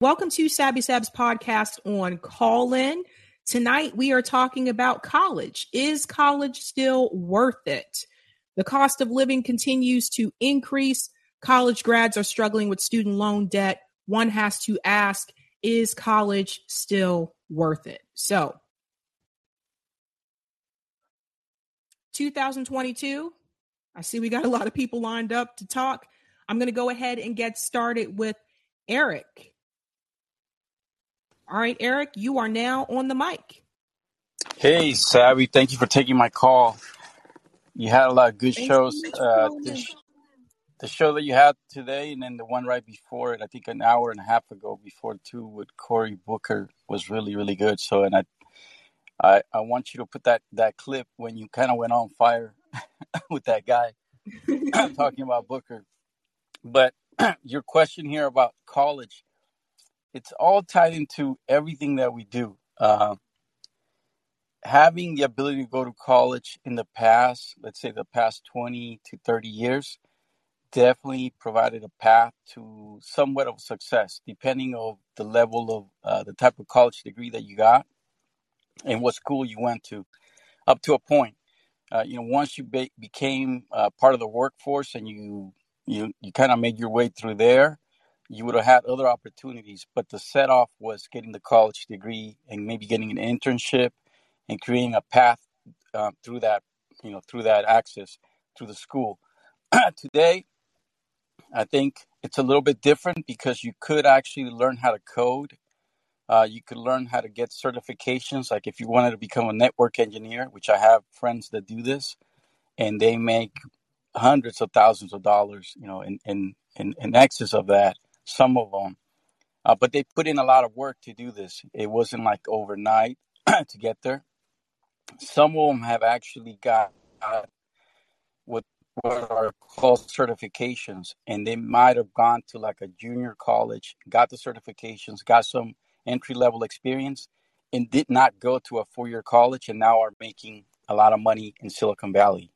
Welcome to Savvy Sab's podcast on Callin. Tonight we are talking about college. Is college still worth it? The cost of living continues to increase. College grads are struggling with student loan debt. One has to ask, is college still worth it? So, 2022, I see we got a lot of people lined up to talk. I'm going to go ahead and get started with Eric. All right, Eric, you are now on the mic. Hey, Savvy, thank you for taking my call. You had a lot of good Thanks shows. Uh, the, the show that you had today, and then the one right before it, I think an hour and a half ago, before two, with Cory Booker was really, really good. So, and I, I, I want you to put that that clip when you kind of went on fire with that guy talking about Booker. But your question here about college, it's all tied into everything that we do. Uh, having the ability to go to college in the past, let's say the past 20 to 30 years, definitely provided a path to somewhat of success, depending on the level of uh, the type of college degree that you got and what school you went to, up to a point. Uh, you know, once you be- became uh, part of the workforce and you you you kind of made your way through there, you would have had other opportunities. But the set off was getting the college degree and maybe getting an internship and creating a path uh, through that, you know, through that access through the school. Today, I think it's a little bit different because you could actually learn how to code. Uh, you could learn how to get certifications. Like if you wanted to become a network engineer, which I have friends that do this, and they make hundreds of thousands of dollars, you know, in in in, in excess of that some of them. Uh, but they put in a lot of work to do this. It wasn't like overnight to get there. Some of them have actually got what what are called certifications, and they might have gone to like a junior college, got the certifications, got some entry level experience, and did not go to a four year college, and now are making a lot of money in Silicon Valley.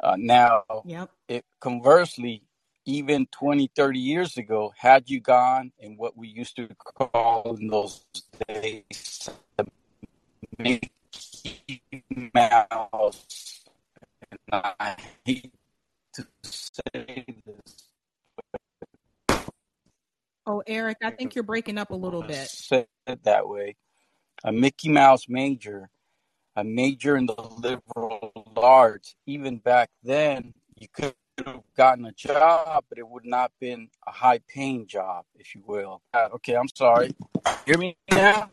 Uh, now, yep. it conversely, even 20, 30 years ago, had you gone in what we used to call in those days the Mickey Mouse, and I hate to say this. Oh, Eric, I think you're breaking up a little bit. Said that way. A Mickey Mouse major, a major in the liberal arts. Even back then, you could have gotten a job, but it would not have been a high paying job, if you will. Okay, I'm sorry. Hear me now?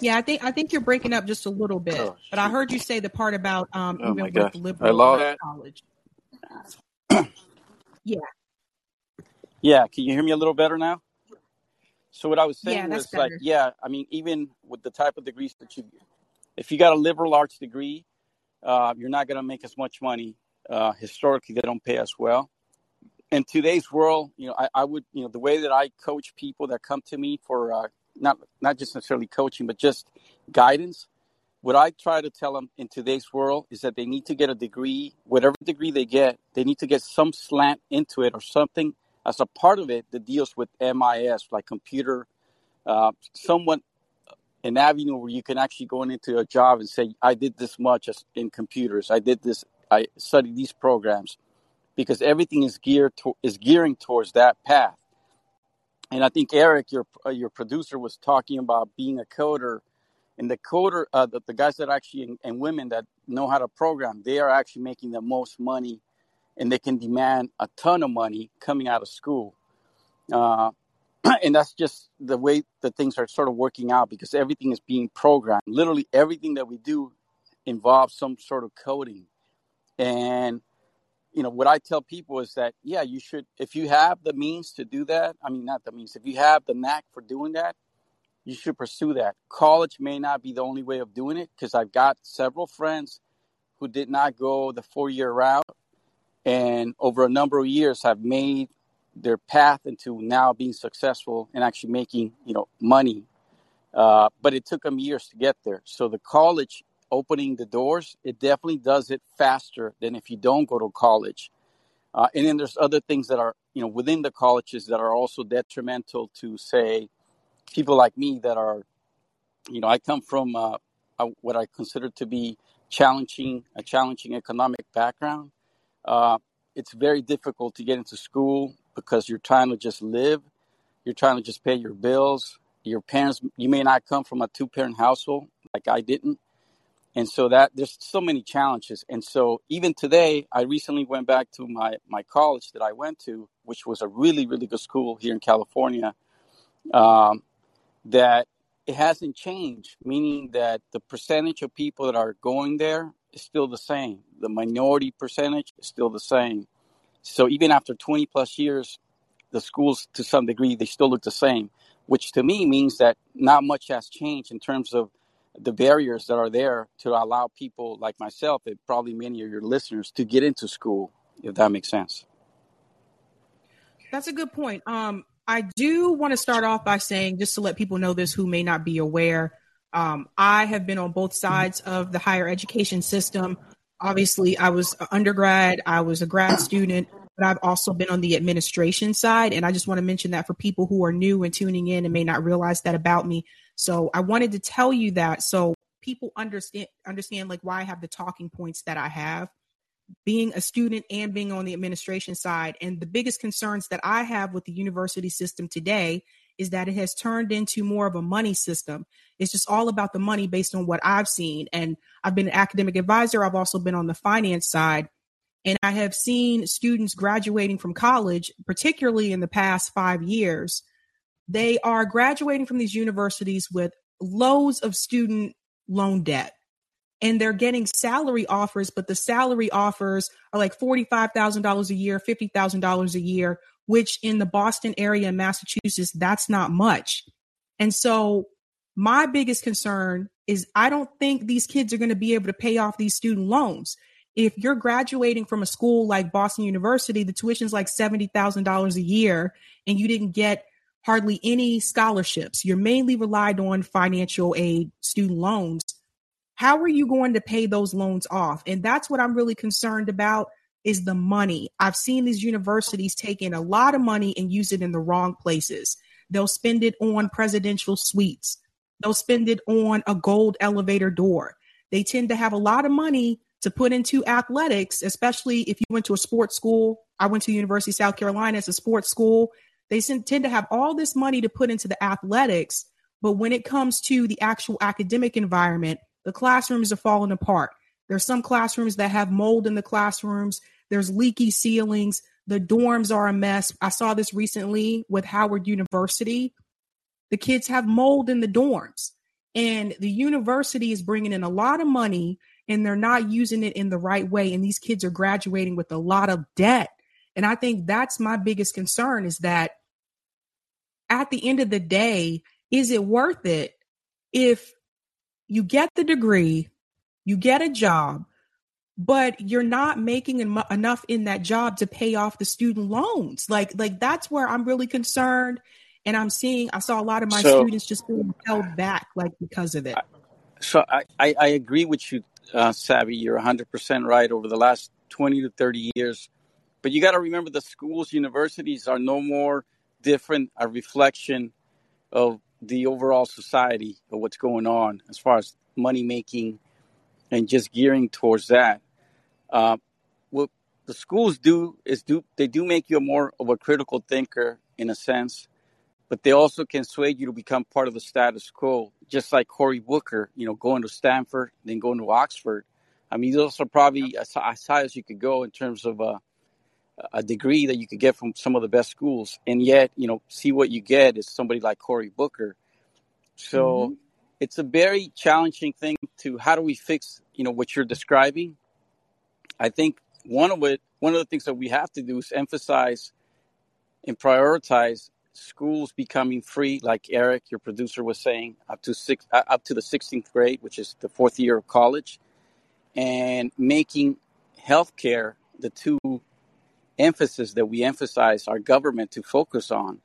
Yeah, I think I think you're breaking up just a little bit, oh, but I heard you say the part about um, oh even with liberal college. yeah. Yeah, can you hear me a little better now? So what I was saying yeah, was better. like, yeah, I mean, even with the type of degrees that you, if you got a liberal arts degree, uh, you're not going to make as much money. Uh, historically, they don't pay as well. In today's world, you know, I, I, would, you know, the way that I coach people that come to me for uh, not not just necessarily coaching, but just guidance. What I try to tell them in today's world is that they need to get a degree, whatever degree they get, they need to get some slant into it or something as a part of it that deals with MIS, like computer, uh, somewhat an avenue where you can actually go into a job and say, I did this much in computers. I did this. I studied these programs because everything is geared to, is gearing towards that path. And I think Eric, your your producer, was talking about being a coder, and the coder, uh, the, the guys that actually and women that know how to program, they are actually making the most money, and they can demand a ton of money coming out of school. Uh, and that's just the way that things are sort of working out because everything is being programmed. Literally everything that we do involves some sort of coding. And you know what I tell people is that yeah, you should if you have the means to do that. I mean, not the means. If you have the knack for doing that, you should pursue that. College may not be the only way of doing it because I've got several friends who did not go the four year route and over a number of years have made their path into now being successful and actually making you know money. Uh, but it took them years to get there. So the college opening the doors, it definitely does it faster than if you don't go to college. Uh, and then there's other things that are, you know, within the colleges that are also detrimental to, say, people like me that are, you know, I come from uh, what I consider to be challenging, a challenging economic background. Uh, it's very difficult to get into school because you're trying to just live, you're trying to just pay your bills. Your parents, you may not come from a two parent household like I didn't. And so that there's so many challenges. And so even today i recently went back to my my college that i went to which was a really really good school here in california um, that it hasn't changed meaning that the percentage of people that are going there is still the same. The minority percentage is still the same so even after 20 plus years the schools to some degree they still look the same which to me means that not much has changed in terms of the barriers that are there to allow people like myself and probably many of your listeners to get into school if that makes sense. That's a good point. Um, i do want to start off by saying just to let people know this who may not be aware um, i have been on both sides of the higher education system obviously i was an undergrad i was a grad student but i've also been on the administration side and i just want to mention that for people who are new and tuning in and may not realize that about me. So I wanted to tell you that so people understand understand like why I have the talking points that I have. Being a student and being on the administration side and the biggest concerns that I have with the university system today is that it has turned into more of a money system. It's just all about the money based on what I've seen. And I've been an academic advisor, I've also been on the finance side. And I have seen students graduating from college, particularly in the past 5 years, they are graduating from these universities with loads of student loan debt. And they're getting salary offers, but the salary offers are like $45,000 a year, $50,000 a year, which in the Boston area in Massachusetts, that's not much. And so my biggest concern is I don't think these kids are going to be able to pay off these student loans. If you're graduating from a school like Boston University, the tuition is like $70,000 a year and you didn't get hardly any scholarships. You're mainly relied on financial aid, student loans. How are you going to pay those loans off? And that's what I'm really concerned about is the money. I've seen these universities take in a lot of money and use it in the wrong places. They'll spend it on presidential suites. They'll spend it on a gold elevator door. They tend to have a lot of money to put into athletics, especially if you went to a sports school. I went to University of South Carolina as a sports school. They tend to have all this money to put into the athletics, but when it comes to the actual academic environment, the classrooms are falling apart. There's some classrooms that have mold in the classrooms. There's leaky ceilings. The dorms are a mess. I saw this recently with Howard University. The kids have mold in the dorms, and the university is bringing in a lot of money and they're not using it in the right way. And these kids are graduating with a lot of debt. And I think that's my biggest concern is that at the end of the day, is it worth it if you get the degree, you get a job, but you're not making en- enough in that job to pay off the student loans? Like, like that's where I'm really concerned. And I'm seeing, I saw a lot of my so, students just being held back, like because of it. So I, I, I agree with you, uh, Savvy. You're 100% right. Over the last 20 to 30 years, but you got to remember the schools, universities are no more different a reflection of the overall society of what's going on as far as money making and just gearing towards that. Uh, what the schools do is do they do make you more of a critical thinker in a sense, but they also can sway you to become part of the status quo. Just like Cory Booker, you know, going to Stanford, then going to Oxford. I mean, those are probably as, as high as you could go in terms of uh, a degree that you could get from some of the best schools, and yet you know see what you get is somebody like Cory Booker. So mm-hmm. It's a very challenging thing to how do we fix you know what you're describing. I think one of it one of the things that we have to do is emphasize and prioritize schools becoming free, like Eric, your producer, was saying, up to six, uh, up to the 16th grade, which is the fourth year of college, and making healthcare the two emphasis that we emphasize our government to focus on.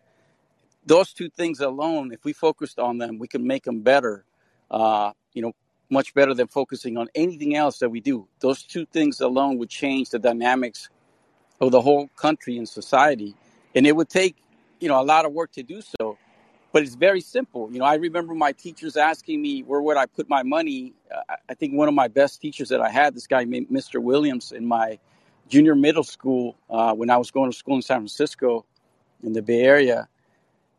Those two things alone, if we focused on them, we can make them better. Uh, you know, much better than focusing on anything else that we do. Those two things alone would change the dynamics of the whole country and society. And it would take, you know, a lot of work to do so. But it's very simple. You know, I remember my teachers asking me where would I put my money. Uh, I think one of my best teachers that I had, this guy Mr. Williams, in my junior middle school uh, when I was going to school in San Francisco, in the Bay Area.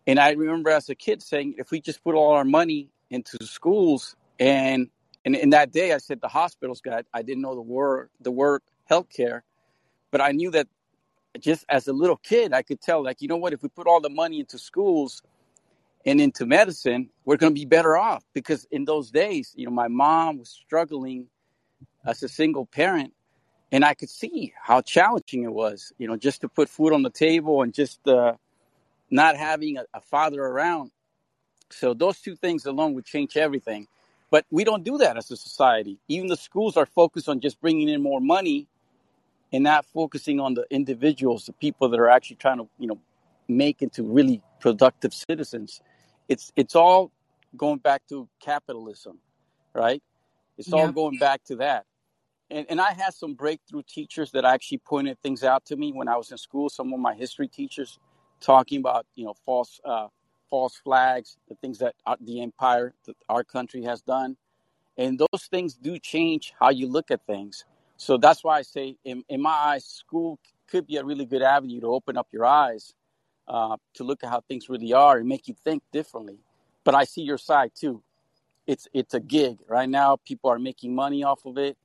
And I remember as a kid saying, if we just put all our money into schools, and and in that day I said the hospitals got. I didn't know the word the word healthcare, but I knew that just as a little kid I could tell like you know what if we put all the money into schools and into medicine we're going to be better off because in those days you know my mom was struggling as a single parent and I could see how challenging it was, you know, just to put food on the table and just uh, not having a, a, father around. So those two things alone would change everything. But we don't do that as a society. Even the schools are focused on just bringing in more money and not focusing on the individuals, the people that are actually trying to, you know, make into really productive citizens. It's it's all going back to capitalism, right? It's yeah. all going back to that and, and I had some breakthrough teachers that actually pointed things out to me when I was in school. Some of my history teachers talking about you know false uh, false flags, the things that our, the empire, that our country has done, and those things do change how you look at things. So that's why I say, in, in my eyes, school could be a really good avenue to open up your eyes uh, to look at how things really are and make you think differently. But I see your side too. It's it's a gig right now. People are making money off of it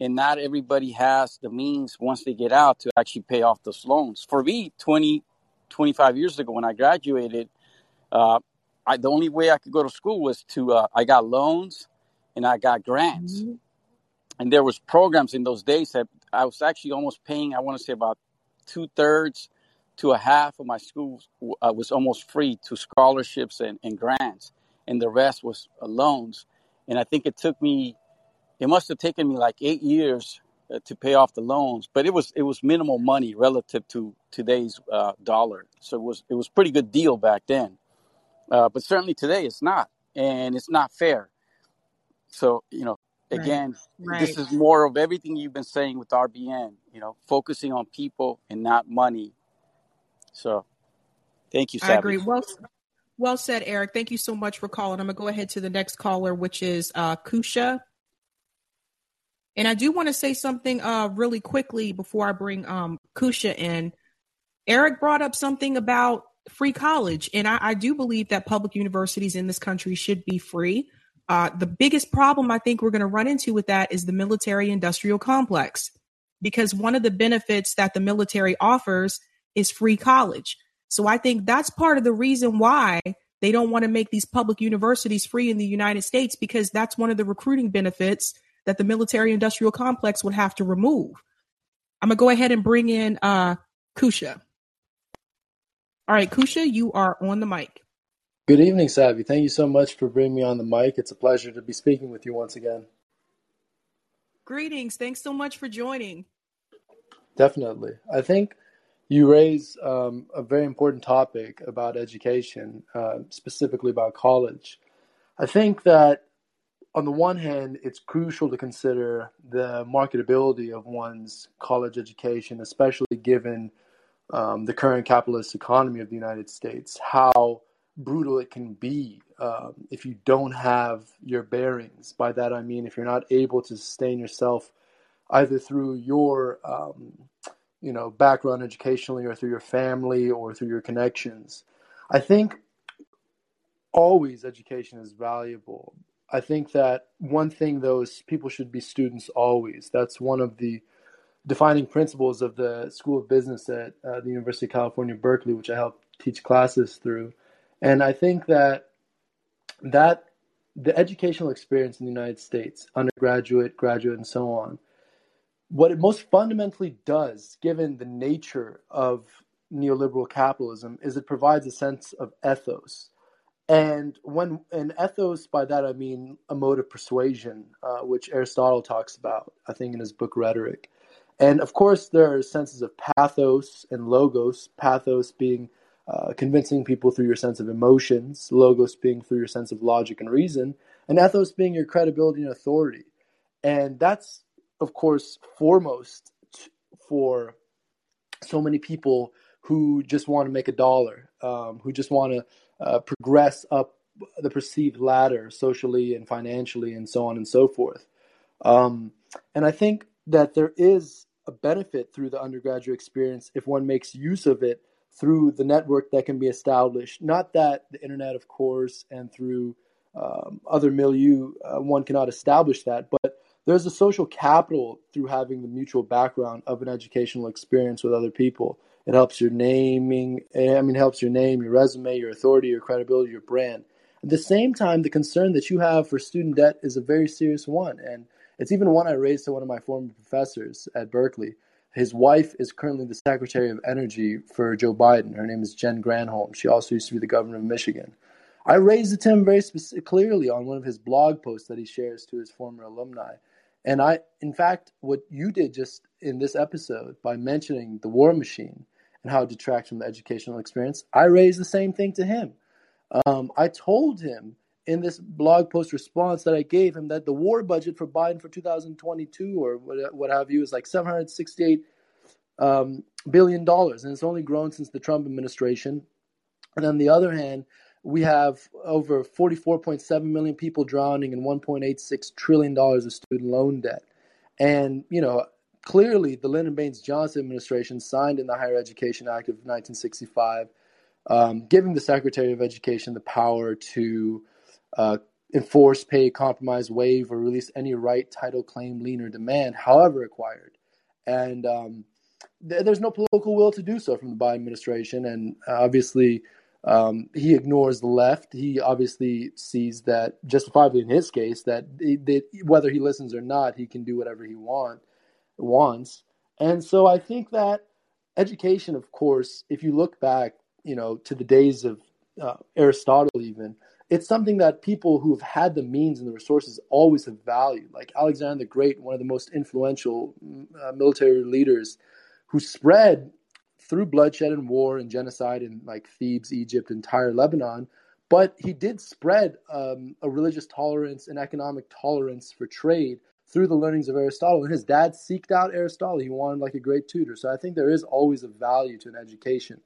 and not everybody has the means once they get out to actually pay off those loans. For me, 20, 25 years ago when I graduated, uh, I, the only way I could go to school was to uh, I got loans and I got grants, mm-hmm. and there was programs in those days that I was actually almost paying. I want to say about two thirds to a half of my school uh, was almost free to scholarships and, and grants, and the rest was uh, loans. And I think it took me it must have taken me like eight years to pay off the loans, but it was it was minimal money relative to today's uh, dollar. So it was it was pretty good deal back then. Uh, but certainly today it's not, and it's not fair. So you know, again, right. Right. this is more of everything you've been saying with RBN. You know, focusing on people and not money. So, thank you. Savvy. I agree. Well, well said, Eric. Thank you so much for calling. I'm gonna go ahead to the next caller, which is uh, Kusha. And I do want to say something uh, really quickly before I bring um, Kusha in. Eric brought up something about free college, and I, I do believe that public universities in this country should be free. Uh, the biggest problem I think we're going to run into with that is the military industrial complex, because one of the benefits that the military offers is free college. So I think that's part of the reason why they don't want to make these public universities free in the United States, because that's one of the recruiting benefits that the military industrial complex would have to remove. I'm gonna go ahead and bring in uh, Kusha. All right, Kusha, you are on the mic. Good evening, Savvy. Thank you so much for bringing me on the mic. It's a pleasure to be speaking with you once again. Greetings. Thanks so much for joining. Definitely. I think you raise um, a very important topic about education, uh, specifically about college. I think that on the one hand, it's crucial to consider the marketability of one's college education, especially given um, the current capitalist economy of the United States, how brutal it can be um, if you don't have your bearings. By that, I mean if you're not able to sustain yourself either through your um, you know background educationally or through your family or through your connections. I think always education is valuable I think that one thing, though, is people should be students always. That's one of the defining principles of the School of Business at uh, the University of California, Berkeley, which I help teach classes through. And I think that that the educational experience in the United States, undergraduate, graduate, and so on, what it most fundamentally does, given the nature of neoliberal capitalism, is it provides a sense of ethos and when and ethos, by that I mean a mode of persuasion, uh, which Aristotle talks about, I think, in his book Rhetoric. And of course, there are senses of pathos and logos. Pathos being uh, convincing people through your sense of emotions, logos being through your sense of logic and reason, and ethos being your credibility and authority. And that's, of course, foremost for so many people who just want to make a dollar, um, who just want to uh, progress up the perceived ladder socially and financially, and so on and so forth. Um, and I think that there is a benefit through the undergraduate experience if one makes use of it through the network that can be established. Not that the internet, of course, and through um, other milieu, uh, one cannot establish that, but there's a social capital through having the mutual background of an educational experience with other people. It helps your naming, eh, I mean, helps your name, your resume, your authority, your credibility, your brand. At the same time, the concern that you have for student debt is a very serious one. And it's even one I raised to one of my former professors at Berkeley. His wife is currently the Secretary of Energy for Joe Biden. Her name is Jen Granholm. She also used to be the governor of Michigan. I raised it to him very specific, clearly on one of his blog posts that he shares to his former alumni. And I, in fact, what you did just in this episode by mentioning the war machine and how it detracts from the educational experience, I raised the same thing to him. Um, I told him in this blog post response that I gave him that the war budget for Biden for 2022 or what, what have you is like 768 um, billion dollars, and it's only grown since the Trump administration. And on the other hand, we have over 44.7 million people drowning and 1.86 trillion dollars of student loan debt. And you know, clearly, the Lyndon Baines Johnson administration signed in the Higher Education Act of 1965, um, giving the Secretary of Education the power to uh, enforce, pay, compromise, waive, or release any right, title, claim, lien, or demand, however acquired. And um, th- there's no political will to do so from the Biden administration. And obviously, um, he ignores the left. He obviously sees that, justifiably in his case, that, that whether he listens or not, he can do whatever he want wants. And so I think that education, of course, if you look back, you know, to the days of uh, Aristotle, even it's something that people who have had the means and the resources always have valued. Like Alexander the Great, one of the most influential uh, military leaders, who spread through bloodshed and war and genocide in like Thebes, Egypt, entire Lebanon. But he did spread um, a religious tolerance and economic tolerance for trade through the learnings of Aristotle. And his dad seeked out Aristotle. He wanted like a great tutor. So I think there is always a value to an education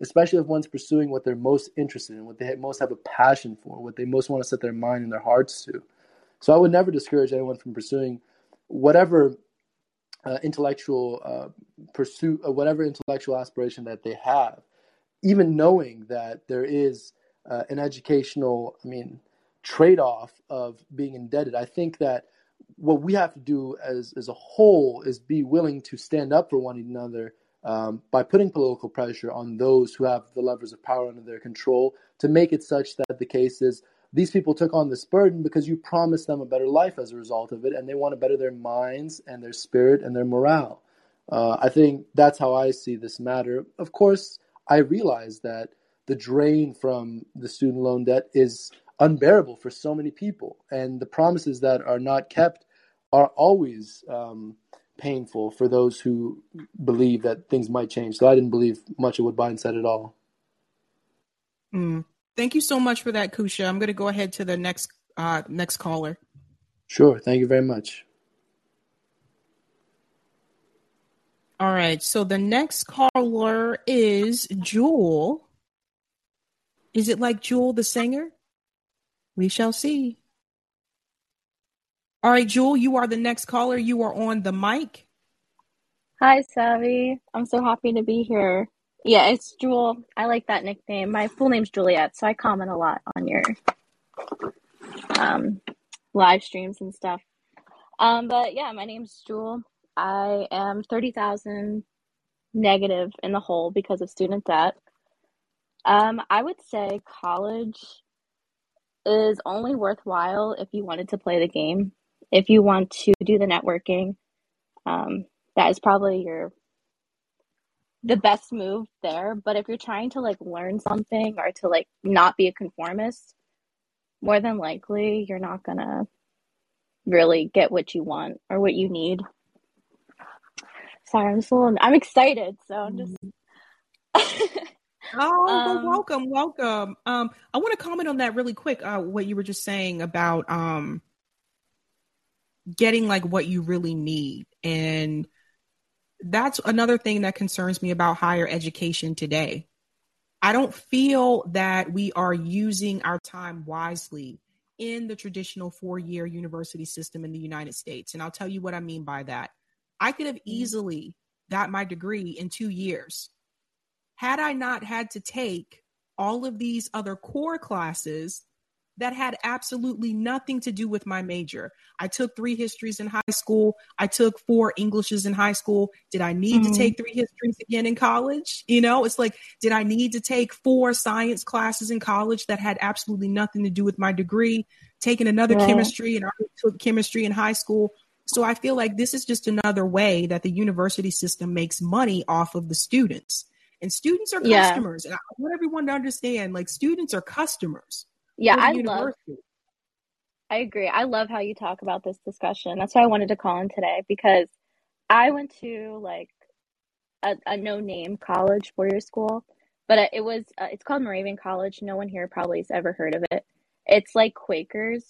especially if one's pursuing what they're most interested in, what they most have a passion for, what they most want to set their mind and their hearts to. So I would never discourage anyone from pursuing whatever uh, intellectual uh, pursuit, uh, whatever intellectual aspiration that they have, even knowing that there is uh, an educational, I mean, trade-off of being indebted. I think that what we have to do as as a whole is be willing to stand up for one another um, by putting political pressure on those who have the levers of power under their control to make it such that the case is these people took on this burden because you promised them a better life as a result of it, and they want to better their minds and their spirit and their morale. Uh, I think that's how I see this matter. Of course, I realize that the drain from the student loan debt is unbearable for so many people, and the promises that are not kept are always um, painful for those who believe that things might change. So I didn't believe much of what Biden said at all. Mm. Thank you so much for that, Kusha. I'm going to go ahead to the next uh, next caller. Sure. Thank you very much. All right. So the next caller is Jewel. Is it like Jewel the singer? We shall see. All right, Jewel, you are the next caller. You are on the mic. Hi, Savvy. I'm so happy to be here. Yeah, it's Jewel. I like that nickname. My full name's Juliet, so I comment a lot on your um, live streams and stuff. Um, but yeah, my name's Jewel. I am 30,000 negative in the hole because of student debt. Um, I would say college is only worthwhile if you wanted to play the game if you want to do the networking, um, that is probably your the best move there. But if you're trying to like learn something or to like not be a conformist, more than likely you're not gonna really get what you want or what you need. Sorry, I'm little, I'm excited, so I'm just. oh, um, welcome, welcome. Um, I want to comment on that really quick. Uh, what you were just saying about um getting like what you really need and that's another thing that concerns me about higher education today. I don't feel that we are using our time wisely in the traditional four year university system in the United States. And I'll tell you what I mean by that. I could have mm-hmm. easily got my degree in two years had I not had to take all of these other core classes that had absolutely nothing to do with my major. I took three histories in high school. I took four Englishes in high school. Did I need mm-hmm. to take three histories again in college? You know, it's like, did I need to take four science classes in college that had absolutely nothing to do with my degree? Taking another yeah. chemistry and I took chemistry in high school. So I feel like this is just another way that the university system makes money off of the students. And students are customers. Yeah. And I want everyone to understand like students are customers. Yeah, I love I agree. I love how you talk about this discussion. That's why I wanted to call in today because I went to like a, a no name college, four year school, but it was, uh, it's called Moravian College. No one here probably has ever heard of it. It's like Quakers,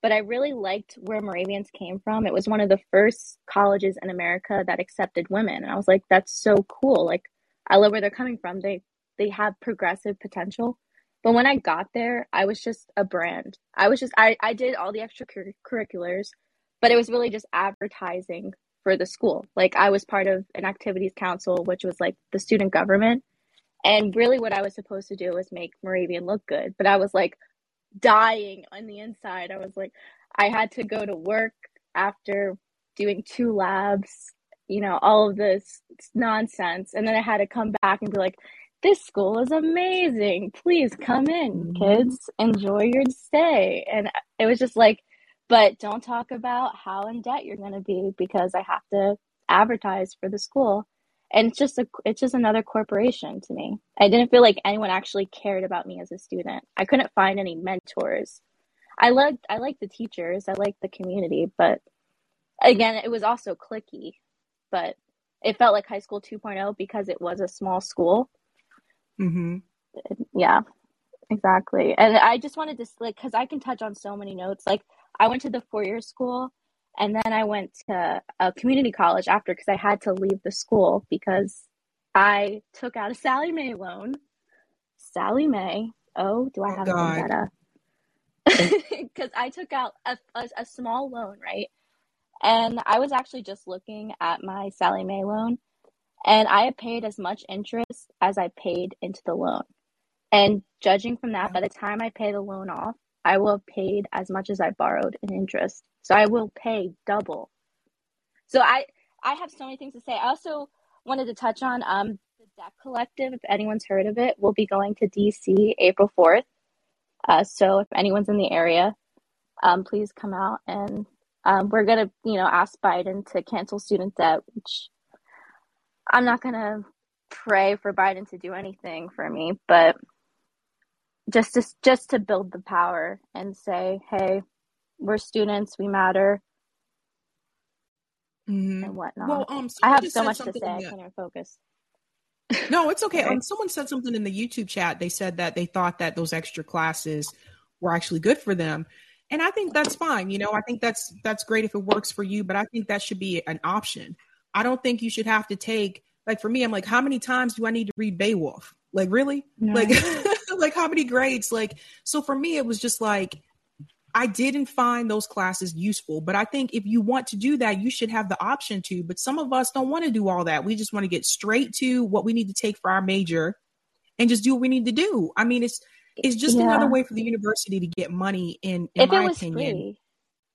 but I really liked where Moravians came from. It was one of the first colleges in America that accepted women. And I was like, that's so cool. Like, I love where they're coming from. They, they have progressive potential but when I got there, I was just a brand. I was just I I did all the extracurriculars, but it was really just advertising for the school. Like I was part of an activities council, which was like the student government. And really what I was supposed to do was make Moravian look good. But I was like dying on the inside. I was like I had to go to work after doing two labs, you know, all of this nonsense. And then I had to come back and be like, this school is amazing. Please come in, mm-hmm. kids. Enjoy your stay. And it was just like, but don't talk about how in debt you're going to be because I have to advertise for the school. And it's just a, it's just another corporation to me. I didn't feel like anyone actually cared about me as a student. I couldn't find any mentors. I liked, I liked the teachers. I liked the community, but again, it was also clicky, but it felt like high school 2.0 because it was a small school Mm-hmm. Yeah, exactly. And I just wanted to like because I can touch on so many notes. Like I went to the four year school, and then I went to a community college after because I had to leave the school because I took out a Sallie Mae loan. Sallie Mae. Oh, do I oh, have oh, a vendetta? Because I took out a, a, a small loan, right? And I was actually just looking at my Sallie Mae loan, and I have paid as much interest as I paid into the loan. And judging from that, by the time I pay the loan off, I will have paid as much as I borrowed in interest. So I will pay double. So I I have so many things to say. I also wanted to touch on um the Debt Collective. If anyone's heard of it, we'll be going to DC April fourth. Uh, so if anyone's in the area, um, please come out and um, we're gonna you know ask Biden to cancel student debt, which I'm not going to pray for Biden to do anything for me, but just to, just to build the power and say, hey, we're students, we matter, mm-hmm. and whatnot. Well, um, I have so much to say, I can't focus. No, it's okay. Um, someone said something in the YouTube chat. They said that they thought that those extra classes were actually good for them. And I think that's fine. You know, I think that's that's great if it works for you, but I think that should be an option. I don't think you should have to take like for me, I'm like, how many times do I need to read Beowulf? Like really? No. Like like how many grades? Like so for me it was just like I didn't find those classes useful, but I think if you want to do that, you should have the option to. But some of us don't want to do all that. We just want to get straight to what we need to take for our major and just do what we need to do. I mean, it's it's just yeah. another way for the university to get money in, in if my opinion. Free.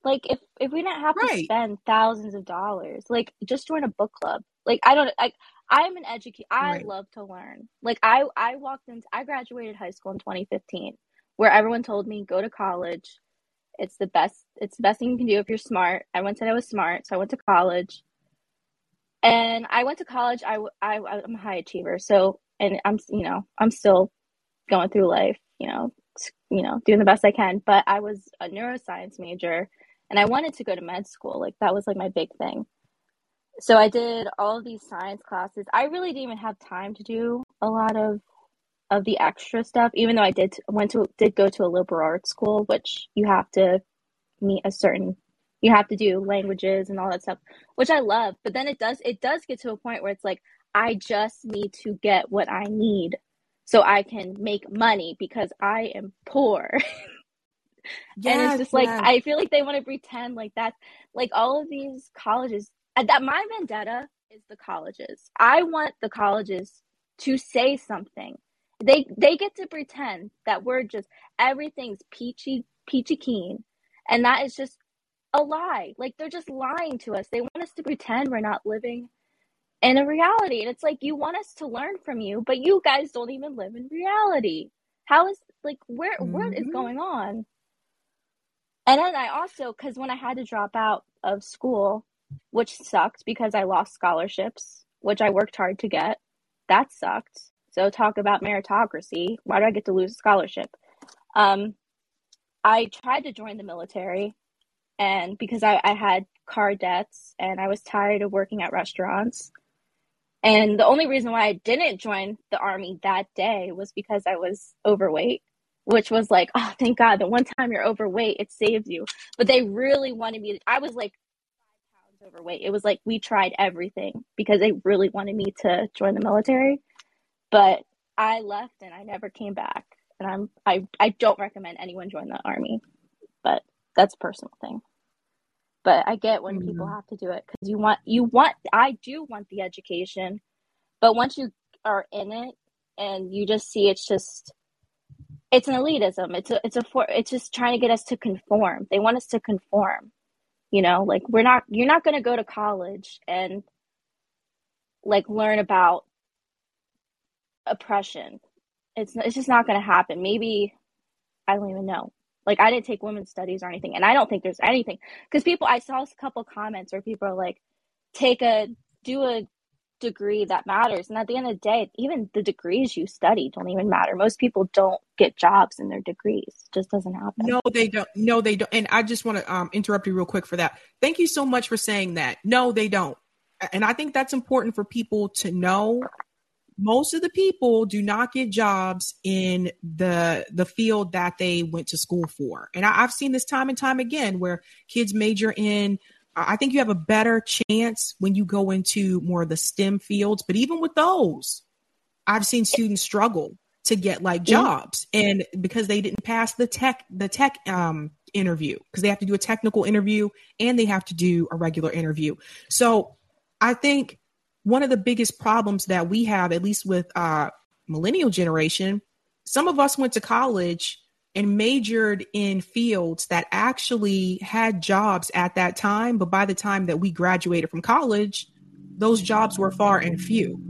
Like if if we didn't have right. to spend thousands of dollars, like just join a book club. Like I don't like I'm an educator. I right. love to learn. Like I I walked into I graduated high school in 2015 where everyone told me go to college. It's the best it's the best thing you can do if you're smart. Everyone said I was smart, so I went to college. And I went to college. I, I I'm a high achiever. So and I'm you know, I'm still going through life, you know, you know, doing the best I can, but I was a neuroscience major and I wanted to go to med school. Like that was like my big thing. So I did all these science classes. I really didn't even have time to do a lot of of the extra stuff, even though I did went to did go to a liberal arts school, which you have to meet a certain You have to do languages and all that stuff, which I love. But then it does it does get to a point where it's like I just need to get what I need so I can make money because I am poor. yes, and it's just like yes. I feel like they want to pretend like that like all of these colleges uh, that my vendetta is the colleges. I want the colleges to say something. They they get to pretend that we're just everything's peachy peachy keen and that is just a lie. Like they're just lying to us. They want us to pretend we're not living in a reality. And it's like you want us to learn from you, but you guys don't even live in reality. How is like where mm-hmm. what is mm-hmm. going on? And then I also cuz when I had to drop out of school, which sucked because I lost scholarships, which I worked hard to get. That sucked. So talk about meritocracy. Why do I get to lose a scholarship? Um, I tried to join the military and because I, I had car debts and I was tired of working at restaurants. And the only reason why I didn't join the army that day was because I was overweight, which was like, oh, thank God, the one time you're overweight, it saves you. But they really wanted me. To, I was like five pounds overweight. It was like we tried everything because they really wanted me to join the military. But I left and I never came back. And I'm I I don't recommend anyone join the army, but that's a personal thing but I get when mm-hmm. people have to do it because you want you want I do want the education, but once you are in it and you just see it's just it's an elitism. It's a it's a for it's just trying to get us to conform. They want us to conform. You know, like we're not you're not going to go to college and like learn about oppression. It's it's just not going to happen. Maybe I don't even know. Like I didn't take women's studies or anything, and I don't think there's anything because people. I saw a couple comments where people are like, "Take a do a degree that matters," and at the end of the day, even the degrees you study don't even matter. Most people don't get jobs in their degrees; it just doesn't happen. No, they don't. No, they don't. And I just want to um, interrupt you real quick for that. Thank you so much for saying that. No, they don't. And I think that's important for people to know most of the people do not get jobs in the the field that they went to school for. And I, have seen this time and time again where kids major in i think you have a better chance when you go into more of the stem fields but even with those i've seen students struggle to get like jobs. And because they didn't pass the tech the tech um interview because they have to do a technical interview and they have to do a regular interview. So i think one of the biggest problems that we have, at least with uh, millennial generation, some of us went to college and majored in fields that actually had jobs at that time. But by the time that we graduated from college, those jobs were far and few.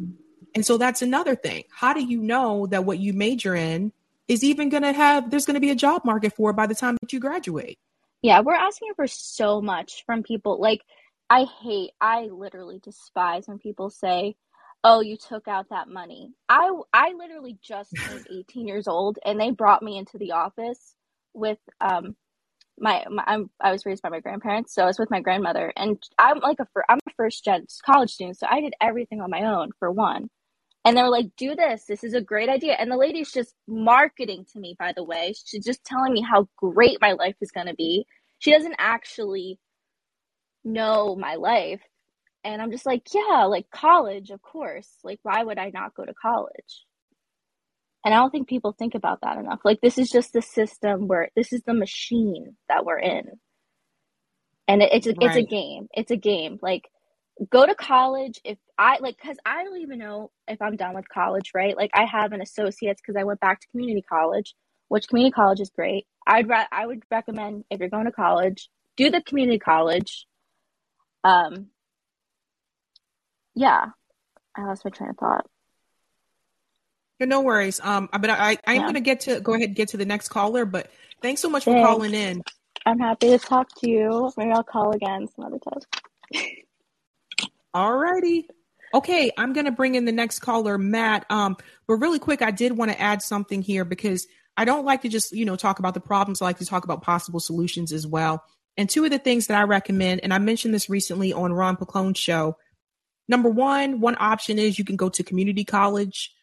And so that's another thing. How do you know that what you major in is even going to have, there's going to be a job market for by the time that you graduate? Yeah, we're asking for so much from people. Like, I hate, I literally despise when people say, "Oh, you took out that money." I I literally just turned 18 years old and they brought me into the office with um my, my I'm I was raised by my grandparents, so I was with my grandmother and I'm like a I'm a first gen college student, so I did everything on my own for one. And they were like, "Do this. This is a great idea." And the lady's just marketing to me, by the way. She's just telling me how great my life is going to be. She doesn't actually know my life. And I'm just like, yeah, like college, of course. Like, why would I not go to college? And I don't think people think about that enough. Like, this is just the system where this is the machine that we're in. And it, it's a, right. it's a game. It's a game. Like, go to college if I like, because I don't even know if I'm done with college, right? Like, I have an associate's because I went back to community college, which community college is great. I'd ra- I would recommend if you're going to college, do the community college um, yeah, I lost my train of thought. No worries. Um, but I, I am yeah. going to get to go ahead and get to the next caller. But thanks so much thanks. for calling in. I'm happy to talk to you. Maybe I'll call again some other time. All righty. Okay, I'm going to bring in the next caller, Matt. Um, but really quick, I did want to add something here because I don't like to just you know talk about the problems. I like to talk about possible solutions as well. And two of the things that I recommend, and I mentioned this recently on Ron Paclone's show. Number one, one option is you can go to community college.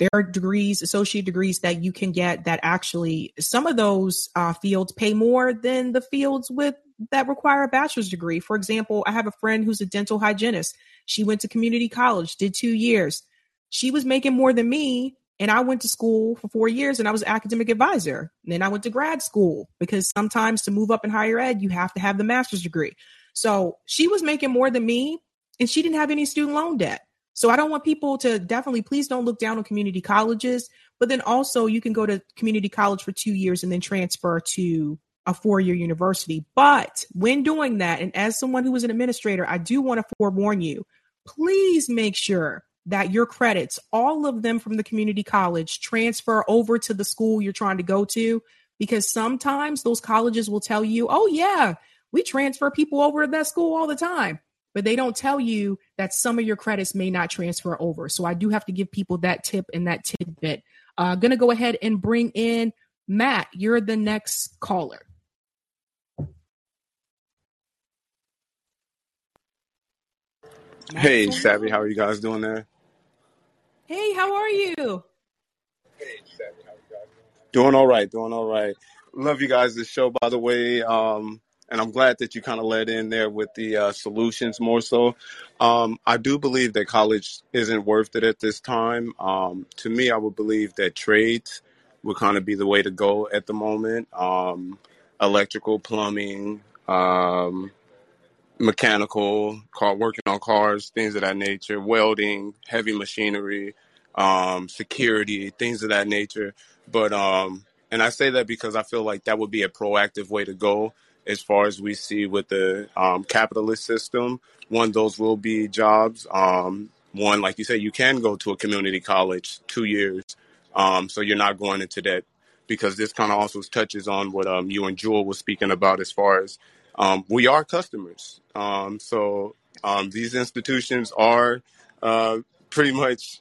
There are degrees, associate degrees that you can get that actually some of those uh, fields pay more than the fields with that require a bachelor's degree. For example, I have a friend who's a dental hygienist. She went to community college, did two years. She was making more than me. And I went to school for four years and I was academic advisor. And then I went to grad school because sometimes to move up in higher ed, you have to have the master's degree. So she was making more than me and she didn't have any student loan debt. So I don't want people to definitely please don't look down on community colleges, but then also you can go to community college for two years and then transfer to a four year university. But when doing that, and as someone who was an administrator, I do want to forewarn you please make sure that your credits, all of them from the community college, transfer over to the school you're trying to go to. Because sometimes those colleges will tell you, oh, yeah, we transfer people over to that school all the time. But they don't tell you that some of your credits may not transfer over. So I do have to give people that tip and that tidbit. Uh, to go ahead and bring in Matt. You're the next caller. Hey, Savvy, how are you guys doing there? Hey, how are you? Doing all right, doing all right. Love you guys' this show, by the way. Um, and I'm glad that you kind of led in there with the uh, solutions more so. Um, I do believe that college isn't worth it at this time. Um, to me, I would believe that trades would kind of be the way to go at the moment. Um, electrical, plumbing, um, mechanical, car working on cars, things of that nature, welding, heavy machinery, um, security, things of that nature. But um, and I say that because I feel like that would be a proactive way to go as far as we see with the um, capitalist system. One, those will be jobs. Um, one, like you said, you can go to a community college two years, um, so you're not going into debt. Because this kind of also touches on what um, you and Jewel was speaking about as far as um, we are customers. Um, so um, these institutions are uh, pretty much,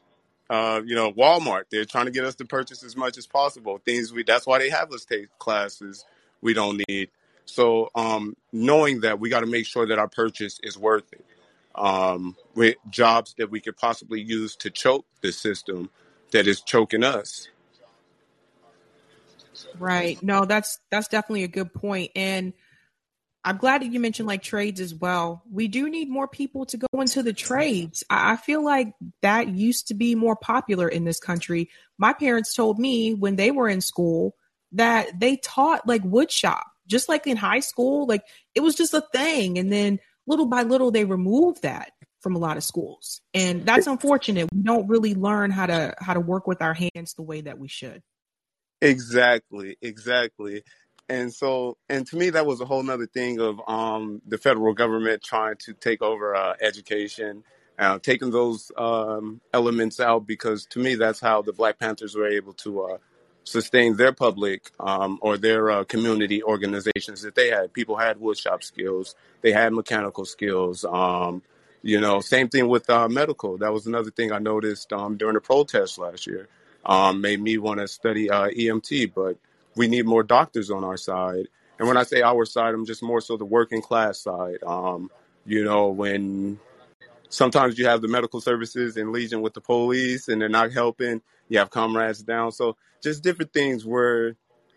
uh, you know, Walmart. They're trying to get us to purchase as much as possible. Things we that's why they have us take classes we don't need. So um, knowing that, we got to make sure that our purchase is worth it. Um, with jobs that we could possibly use to choke the system that is choking us. Right. No, that's that's definitely a good point. And I'm glad that you mentioned like trades as well. We do need more people to go into the trades. I, feel like that used to be more popular in this country. My parents told me when they were in school that they taught like wood shop, just like in high school. Like it was just a thing. And then little by little, they removed that from a lot of schools. And that's unfortunate. We don't really learn how to how to work with our hands the way that we should. Exactly, exactly and so and to me that was a whole nother thing of um, the federal government trying to take over uh, education uh, taking those um, elements out because to me that's how the black panthers were able to uh, sustain their public um, or their uh, community organizations that they had. People had woodshop skills. They had mechanical skills. Um, you know same thing with uh, medical. That was another thing i noticed um, during the protest last year um, made me want to study uh, emt but we need more doctors on our side. And when I say our side, I'm just more so the working class side. Um, you know, when sometimes you have the medical services in legion with the police and they're not helping, you have comrades down. So just different things where,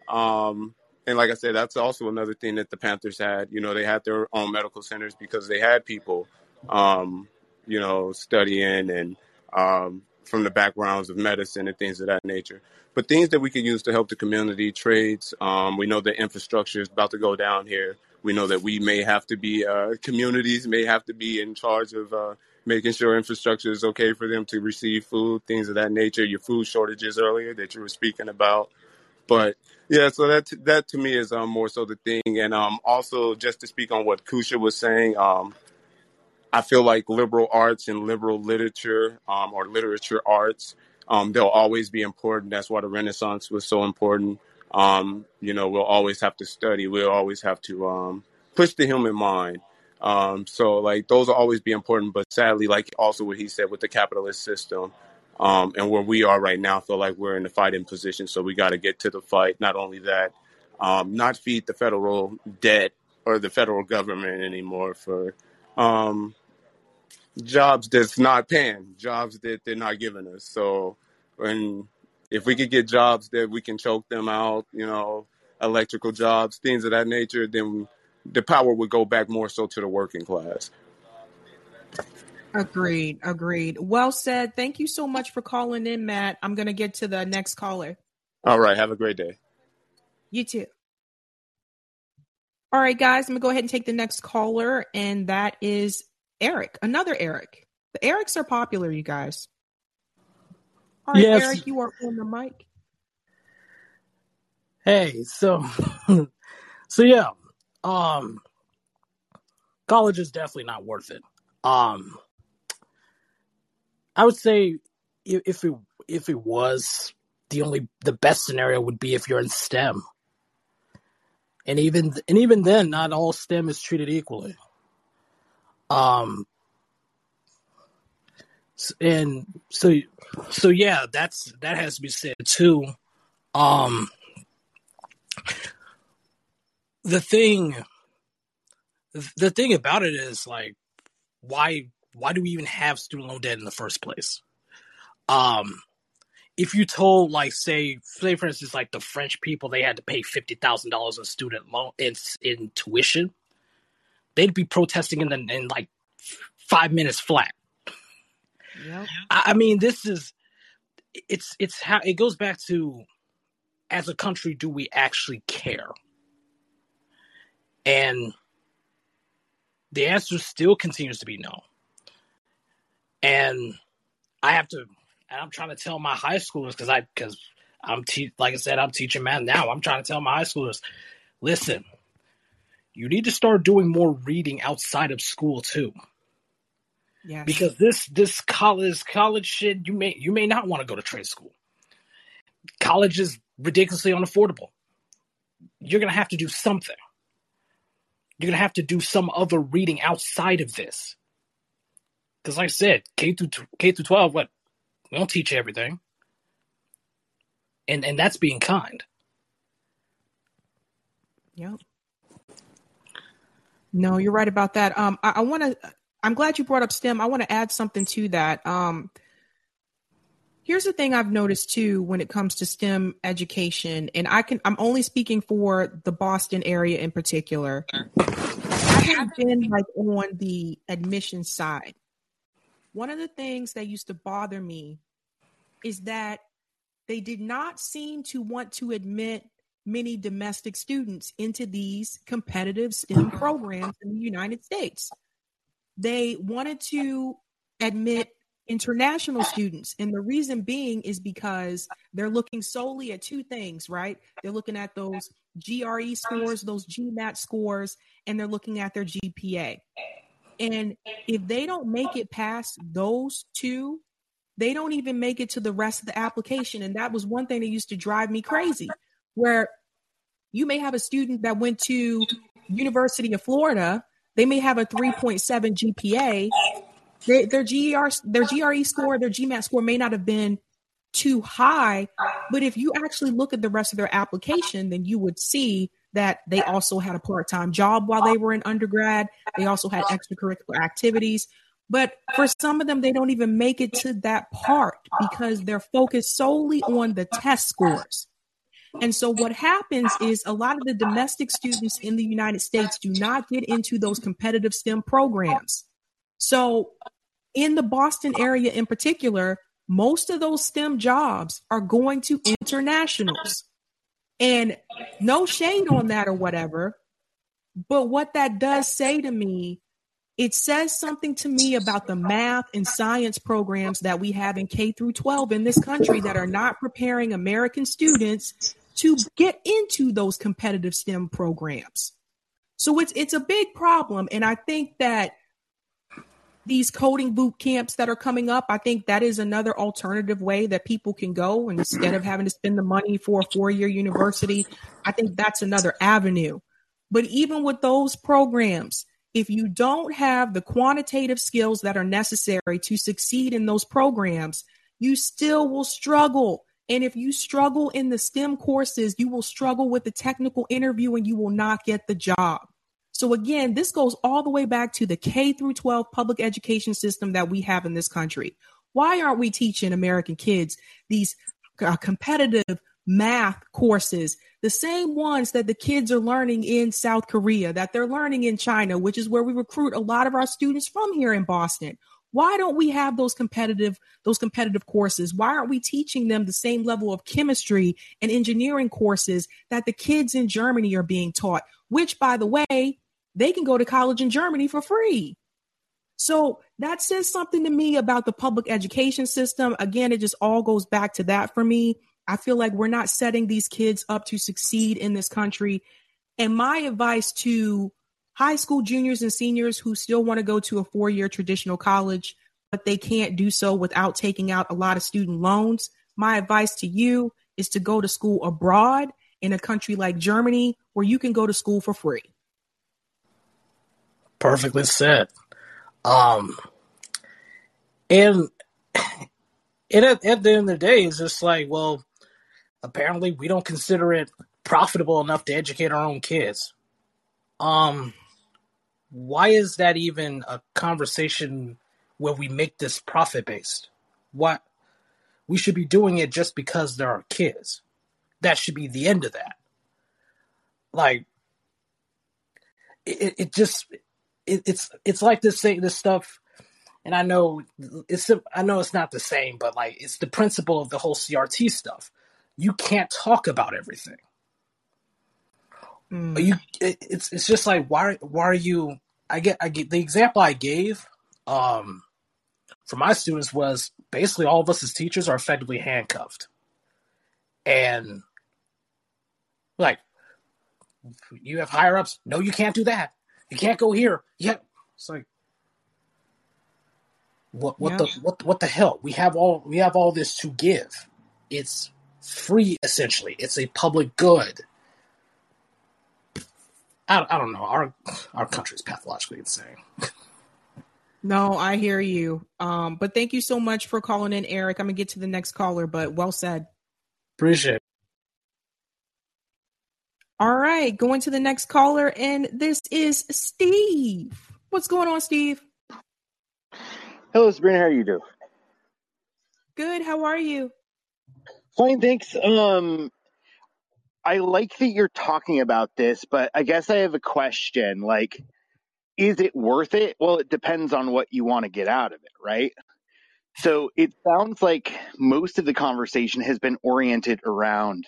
um, and like I said, that's also another thing that the Panthers had. You know, they had their own medical centers because they had people, um, you know, studying and um, from the backgrounds of medicine and things of that nature. But things that we can use to help the community trades. Um, we know the infrastructure is about to go down here. We know that we may have to be uh, communities may have to be in charge of uh, making sure infrastructure is okay for them to receive food, things of that nature. Your food shortages earlier that you were speaking about, but yeah, so that that to me is um, more so the thing, and um, also just to speak on what Kusha was saying, um, I feel like liberal arts and liberal literature um, or literature arts, um, they'll always be important. That's why the Renaissance was so important. Um, you know, we'll always have to study. We'll always have to um, push the human mind. Um, so, like, those will always be important. But sadly, like also what he said with the capitalist system um, and where we are right now, I feel like we're in the fighting position. So we got to get to the fight. Not only that, not feed the federal debt or the federal government anymore for um, jobs that's not paying, jobs that they're not giving us. So, and if we could get jobs that we can choke them out, you know, electrical jobs, things of that nature, then the power would go back more so to the working class. Agreed. Agreed. Well said. Thank you so much for calling in, Matt. I'm going to get to the next caller. All right. Have a great day. You too. All right, guys, I'm going to go ahead and take the next caller, and that is Eric, another Eric. The Erics are popular, you guys. All right, yes. Eric, you are on the mic. Hey, so, so yeah, um, college is definitely not worth it. Um, I would say if it if it was the only the best scenario would be if you're in STEM, and even and even then, not all STEM is treated equally. Um, and so so yeah, that's that has to be said too. Um, the thing the thing about it is like why why do we even have student loan debt in the first place? Um, if you told like say say for instance like the French people they had to pay fifty thousand dollars in student loan in, in tuition, they'd be protesting in the, in like five minutes flat. Yep. I, I mean, this is it's it's how it goes back to as a country, do we actually care? And the answer still continues to be no. And I have to, and I'm trying to tell my high schoolers because I, because I'm, te- like I said, I'm teaching math now. I'm trying to tell my high schoolers, listen, you need to start doing more reading outside of school too. Yeah. Because this this college college shit, you may you may not want to go to trade school. College is ridiculously unaffordable. You're gonna have to do something. You're gonna have to do some other reading outside of this. Because, like I said, K through K through twelve, what we don't teach everything, and and that's being kind. Yep. No, you're right about that. Um, I, I want to. I'm glad you brought up STEM. I want to add something to that. Um, here's the thing I've noticed too when it comes to STEM education, and I can. I'm only speaking for the Boston area in particular. I have been like on the admission side one of the things that used to bother me is that they did not seem to want to admit many domestic students into these competitive STEM programs in the United States. They wanted to admit international students. And the reason being is because they're looking solely at two things, right? They're looking at those GRE scores, those GMAT scores, and they're looking at their GPA. And if they don't make it past those two, they don't even make it to the rest of the application. And that was one thing that used to drive me crazy, where you may have a student that went to University of Florida, they may have a 3.7 GPA. Their GER, their GRE score, their GMAT score may not have been too high, but if you actually look at the rest of their application, then you would see that they also had a part-time job while they were in undergrad. They also had extracurricular activities. But for some of them, they don't even make it to that part because they're focused solely on the test scores. And so what happens is a lot of the domestic students in the United States do not get into those competitive STEM programs. So in the Boston area in particular, most of those STEM jobs are going to internationals. And no shade on that or whatever. But what that does say to me, it says something to me about the math and science programs that we have in K through 12 in this country that are not preparing American students to get into those competitive STEM programs. So it's it's a big problem and I think that these coding boot camps that are coming up, I think that is another alternative way that people can go. Instead of having to spend the money for a four year university, I think that's another avenue. But even with those programs, if you don't have the quantitative skills that are necessary to succeed in those programs, you still will struggle. And if you struggle in the STEM courses, you will struggle with the technical interview and you will not get the job. So again, this goes all the way back to the K through 12 public education system that we have in this country. Why aren't we teaching American kids these uh, competitive math courses, the same ones that the kids are learning in South Korea, that they're learning in China, which is where we recruit a lot of our students from here in Boston. Why don't we have those competitive those competitive courses? Why aren't we teaching them the same level of chemistry and engineering courses that the kids in Germany are being taught? Which by the way, they can go to college in Germany for free. So that says something to me about the public education system. Again, it just all goes back to that for me. I feel like we're not setting these kids up to succeed in this country. And my advice to high school juniors and seniors who still want to go to a four year traditional college, but they can't do so without taking out a lot of student loans, my advice to you is to go to school abroad in a country like Germany where you can go to school for free. Perfectly said. Um, and and at, at the end of the day, it's just like, well, apparently we don't consider it profitable enough to educate our own kids. Um, why is that even a conversation where we make this profit based? What we should be doing it just because there are kids. That should be the end of that. Like, it, it just it, it's it's like this thing, this stuff, and I know it's I know it's not the same, but like it's the principle of the whole CRT stuff. You can't talk about everything. Mm. You it, it's it's just like why why are you? I get I get the example I gave um, for my students was basically all of us as teachers are effectively handcuffed, and like you have higher ups. No, you can't do that. You can't go here. Yeah, it's like what what yeah. the what what the hell? We have all we have all this to give. It's free essentially. It's a public good. I, I don't know. Our our country is pathologically insane. no, I hear you. Um, but thank you so much for calling in, Eric. I'm gonna get to the next caller, but well said. Appreciate it. All right, going to the next caller, and this is Steve. What's going on, Steve? Hello, Sabrina. How are you doing? Good. How are you? Fine, thanks. Um, I like that you're talking about this, but I guess I have a question. Like, is it worth it? Well, it depends on what you want to get out of it, right? So it sounds like most of the conversation has been oriented around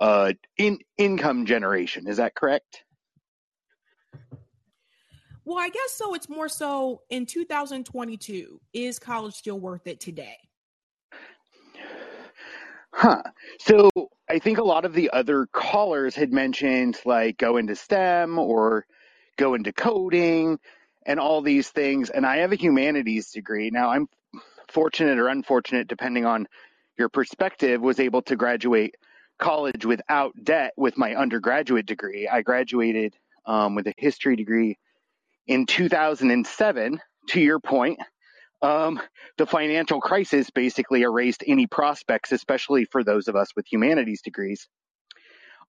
uh, in income generation. Is that correct? Well, I guess so. It's more so in 2022. Is college still worth it today? Huh. So I think a lot of the other callers had mentioned like go into STEM or go into coding and all these things. And I have a humanities degree. Now I'm fortunate or unfortunate, depending on your perspective, was able to graduate college without debt with my undergraduate degree. I graduated um, with a history degree in 2007. To your point, um, the financial crisis basically erased any prospects, especially for those of us with humanities degrees.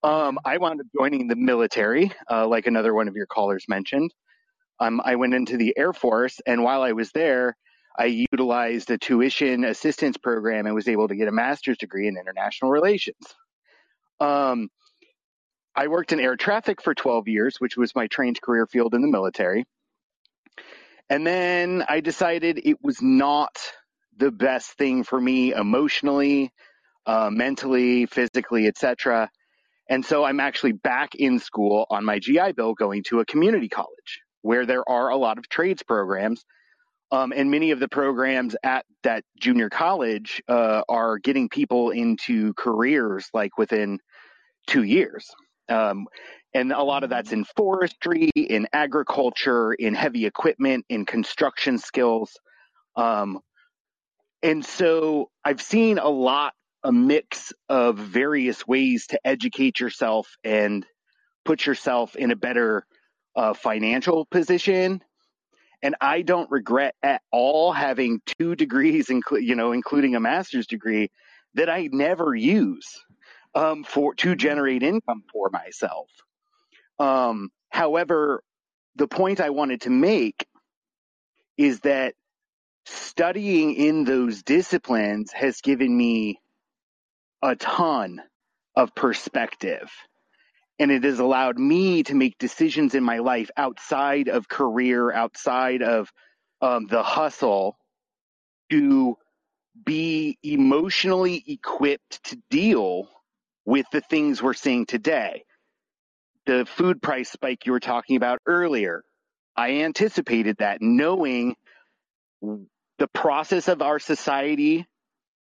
Um, I wound up joining the military, uh, like another one of your callers mentioned. Um, I went into the Air Force, and while I was there, I utilized a tuition assistance program and was able to get a master's degree in international relations. Um, I worked in air traffic for 12 years, which was my trained career field in the military. And then I decided it was not the best thing for me emotionally, uh, mentally, physically, etc. And so I'm actually back in school on my GI Bill going to a community college where there are a lot of trades programs. Um, and many of the programs at that junior college uh, are getting people into careers like within two years. Um, and a lot of that's in forestry, in agriculture, in heavy equipment, in construction skills. Um, and so I've seen a lot, a mix of various ways to educate yourself and put yourself in a better uh, financial position. And I don't regret at all having two degrees, you know, including a master's degree that I never use um, for to generate income for myself. Um, however, the point I wanted to make is that studying in those disciplines has given me a ton of perspective. And it has allowed me to make decisions in my life outside of career, outside of um, the hustle to be emotionally equipped to deal with the things we're seeing today. The food price spike you were talking about earlier, I anticipated that knowing the process of our society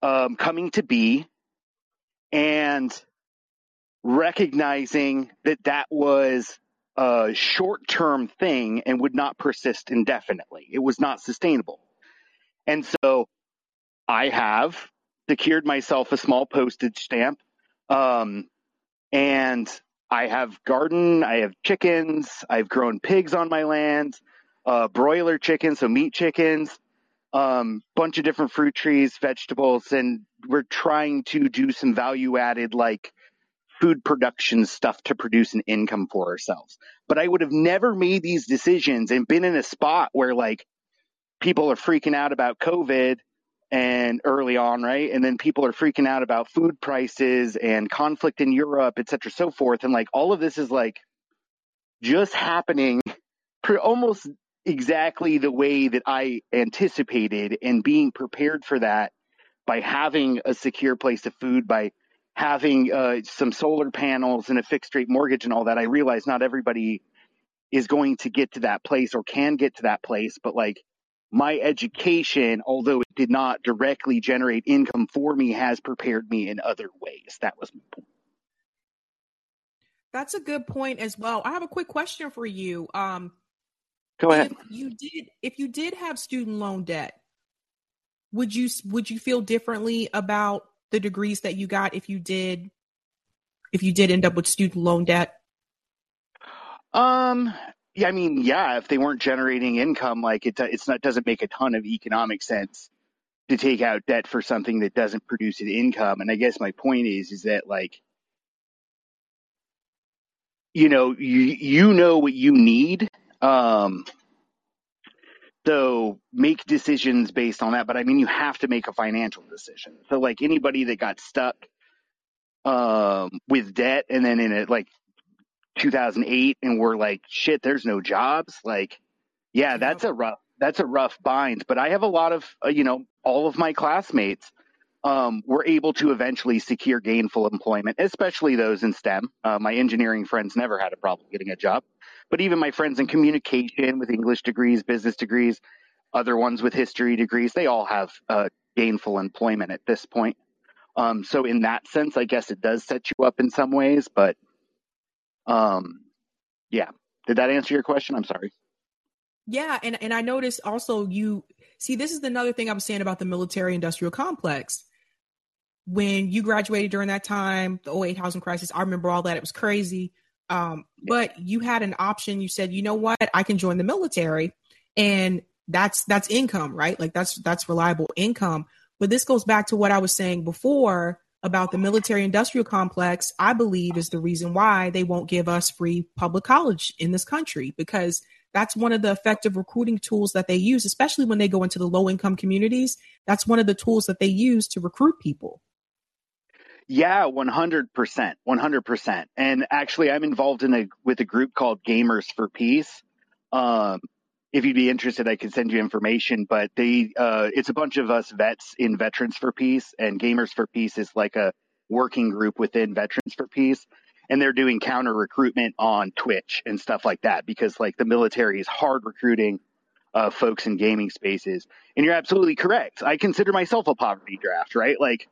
um, coming to be and recognizing that that was a short term thing and would not persist indefinitely. It was not sustainable. And so I have secured myself a small postage stamp. Um, and I have garden, I have chickens, I've grown pigs on my land, uh, broiler chickens, so meat chickens, um, bunch of different fruit trees, vegetables, and we're trying to do some value added like food production stuff to produce an income for ourselves. But I would have never made these decisions and been in a spot where like people are freaking out about COVID and early on, right? And then people are freaking out about food prices and conflict in Europe, et cetera, so forth. And like all of this is like just happening almost exactly the way that I anticipated and being prepared for that by having a secure place of food, by having uh, some solar panels and a fixed rate mortgage and all that. I realize not everybody is going to get to that place or can get to that place, but like my education, although it did not directly generate income for me, has prepared me in other ways. That was my point. That's a good point as well. I have a quick question for you. Um, Go ahead. If you did, if you did have student loan debt, would you would you feel differently about the degrees that you got if you did if you did end up with student loan debt? Um, yeah, I mean, yeah, if they weren't generating income, like it, it's not doesn't make a ton of economic sense to take out debt for something that doesn't produce an income. And I guess my point is, is that like, you know, you you know what you need, um, so make decisions based on that. But I mean, you have to make a financial decision. So like anybody that got stuck um, with debt and then in it like 2008 and we're like, shit, there's no jobs. Like, yeah, that's a rough, that's a rough bind. But I have a lot of, uh, you know, all of my classmates um, were able to eventually secure gainful employment, especially those in STEM. Uh, my engineering friends never had a problem getting a job, but even my friends in communication with English degrees, business degrees, other ones with history degrees, they all have uh, gainful employment at this point. Um, so in that sense, I guess it does set you up in some ways, but um, yeah. Did that answer your question? I'm sorry. Yeah, and and I noticed also you see this is another thing I'm saying about the military industrial complex. When you graduated during that time, the 08 housing crisis, I remember all that. It was crazy. Um, but you had an option. You said, you know what, I can join the military, and that's that's income, right? Like that's that's reliable income. But this goes back to what I was saying before about the military industrial complex, I believe is the reason why they won't give us free public college in this country because that's one of the effective recruiting tools that they use, especially when they go into the low income communities. That's one of the tools that they use to recruit people. Yeah, 100%. 100%. And actually, I'm involved in a, with a group called Gamers for Peace. Um, if you'd be interested, I could send you information. But they, uh, it's a bunch of us vets in Veterans for Peace, and Gamers for Peace is like a working group within Veterans for Peace, and they're doing counter recruitment on Twitch and stuff like that because like the military is hard recruiting uh, folks in gaming spaces. And you're absolutely correct. I consider myself a poverty draft, right? Like,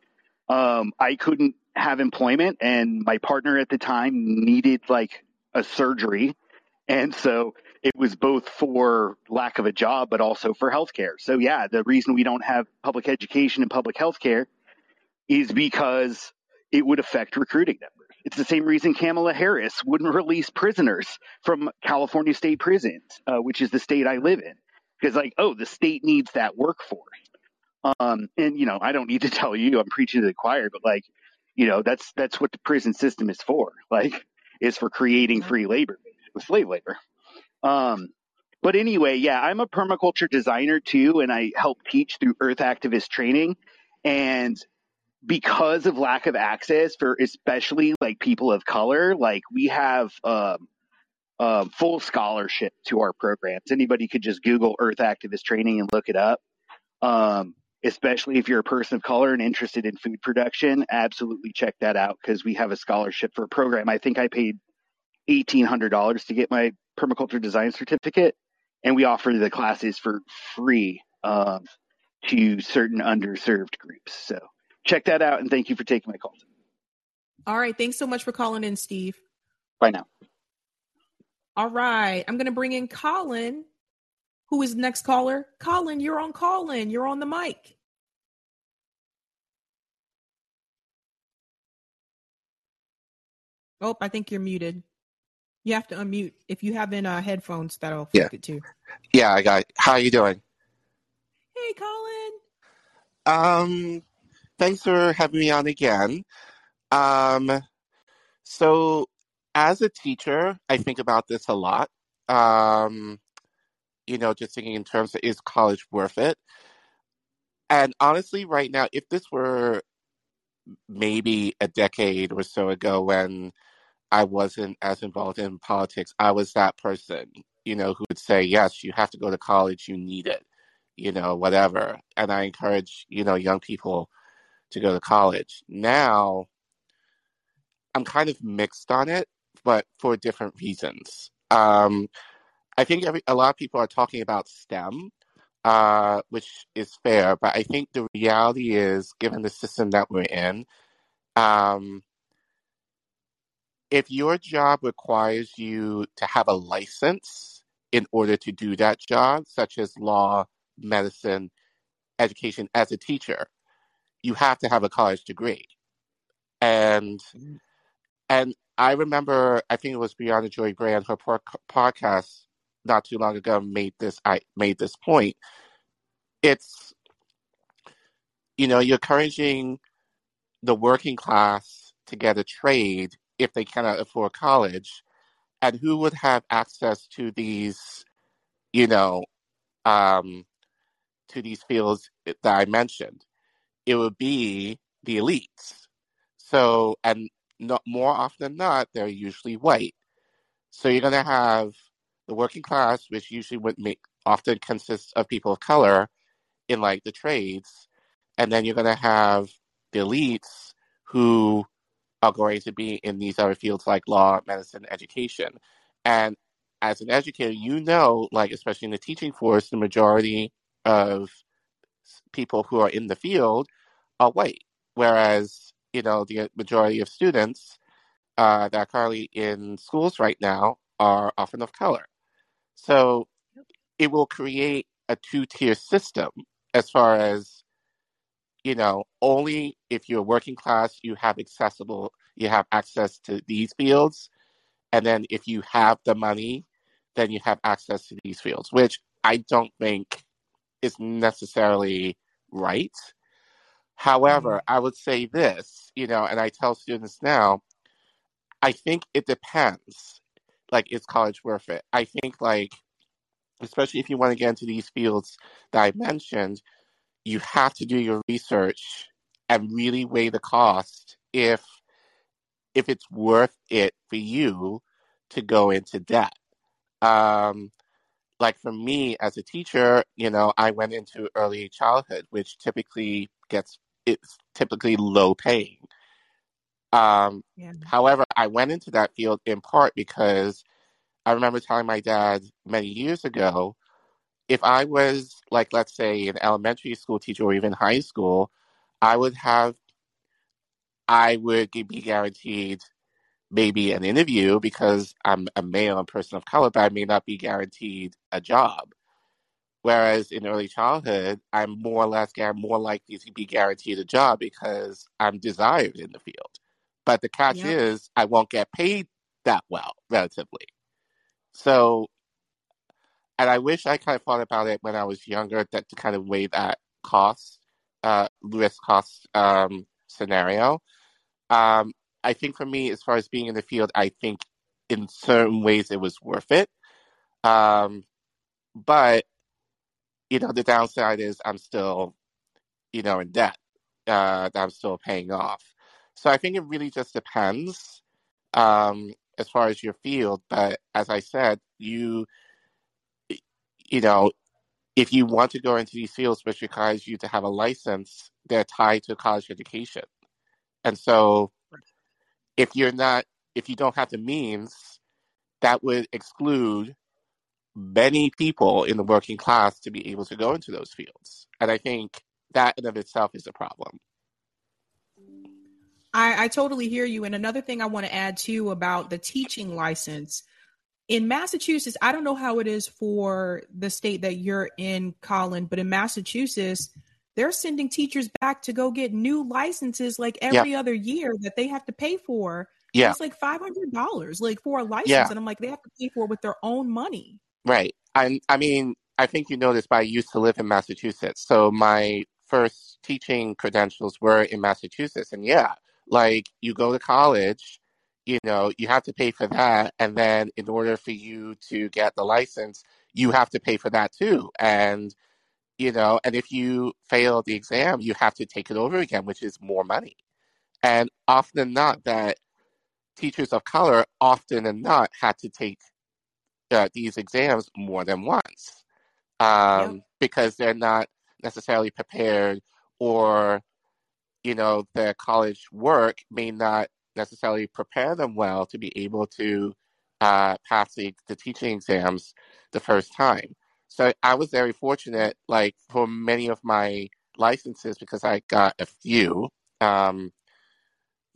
um, I couldn't have employment, and my partner at the time needed like a surgery, and so it was both for lack of a job, but also for healthcare. So yeah, the reason we don't have public education and public healthcare is because it would affect recruiting numbers. It's the same reason Kamala Harris wouldn't release prisoners from California state prisons, uh, which is the state I live in, because like, oh, the state needs that workforce. Um, and you know, I don't need to tell you, I'm preaching to the choir, but like, you know, that's that's what the prison system is for. Like, is for creating free labor, with slave labor. Um, but anyway, yeah, I'm a permaculture designer too, and I help teach through Earth Activist training. And because of lack of access for especially like people of color, like we have um, um, full scholarship to our programs. Anybody could just Google Earth Activist Training and look it up. Um, especially if you're a person of color and interested in food production, absolutely check that out because we have a scholarship for a program. I think I paid eighteen hundred dollars to get my permaculture design certificate, and we offer the classes for free um, to certain underserved groups. So check that out, and thank you for taking my call. All right, thanks so much for calling in, Steve. Bye now. All right, I'm going to bring in Colin who is the next caller? Colin, you're on Colin. You're on the mic. Oh, I think you're muted. You have to unmute. If you have in uh, headphones, that'll yeah. it too. Yeah, I got. It. How are you doing? Hey, Colin. Um, thanks for having me on again. Um, so as a teacher, I think about this a lot. Um, you know, just thinking in terms of is college worth it? And honestly, right now, if this were maybe a decade or so ago when I wasn't as involved in politics, I was that person, you know, who would say, yes, you have to go to college, you need it, you know, whatever. And I encourage, you know, young people to go to college. Now, I'm kind of mixed on it, but for different reasons. Um, I think every, a lot of people are talking about STEM, uh, which is fair, but I think the reality is, given the system that we're in, um, if your job requires you to have a license in order to do that job, such as law, medicine, education as a teacher, you have to have a college degree. And mm-hmm. and I remember, I think it was Briahna Joy Gray on her podcast not too long ago made this I made this point. It's you know, you're encouraging the working class to get a trade if they cannot afford college. And who would have access to these, you know, um, to these fields that I mentioned? It would be the elites. So, and not more often than not, they're usually white. So you're going to have the working class, which usually would make often consists of people of color in like the trades, and then you're going to have the elites who are going to be in these other fields like law, medicine, education. And as an educator, you know, like especially in the teaching force, the majority of people who are in the field are white, whereas you know the majority of students uh, that are currently in schools right now are often of color. So it will create a two tier system as far as, you know, only if you're working class, you have accessible, you have access to these fields. And then if you have the money, then you have access to these fields, which I don't think is necessarily right. However, mm-hmm. I would say this, you know, and I tell students now, I think it depends like is college worth it? I think like especially if you want to get into these fields that I mentioned, you have to do your research and really weigh the cost if if it's worth it for you to go into debt. Um, like for me as a teacher, you know, I went into early childhood, which typically gets it's typically low paying. Um, yeah. However, I went into that field in part because I remember telling my dad many years ago if I was, like, let's say, an elementary school teacher or even high school, I would have, I would be guaranteed maybe an interview because I'm a male and person of color, but I may not be guaranteed a job. Whereas in early childhood, I'm more or less more likely to be guaranteed a job because I'm desired in the field. But the catch yep. is, I won't get paid that well, relatively. So, and I wish I kind of thought about it when I was younger that to kind of weigh that cost, uh, risk cost um, scenario. Um, I think for me, as far as being in the field, I think in certain ways it was worth it. Um, but you know, the downside is I'm still, you know, in debt uh, that I'm still paying off. So I think it really just depends um, as far as your field. But as I said, you you know, if you want to go into these fields, which requires you to have a license, they're tied to college education. And so if you're not, if you don't have the means, that would exclude many people in the working class to be able to go into those fields. And I think that in of itself is a problem. I, I totally hear you. And another thing I want to add too about the teaching license in Massachusetts, I don't know how it is for the state that you're in, Colin, but in Massachusetts, they're sending teachers back to go get new licenses like every yeah. other year that they have to pay for. Yeah. It's like $500 like for a license. Yeah. And I'm like, they have to pay for it with their own money. Right. I, I mean, I think you know this, but I used to live in Massachusetts. So my first teaching credentials were in Massachusetts. And yeah, like you go to college, you know, you have to pay for that. And then in order for you to get the license, you have to pay for that too. And, you know, and if you fail the exam, you have to take it over again, which is more money. And often than not, that teachers of color often and not had to take uh, these exams more than once um, yep. because they're not necessarily prepared or you know their college work may not necessarily prepare them well to be able to uh, pass the, the teaching exams the first time so i was very fortunate like for many of my licenses because i got a few um,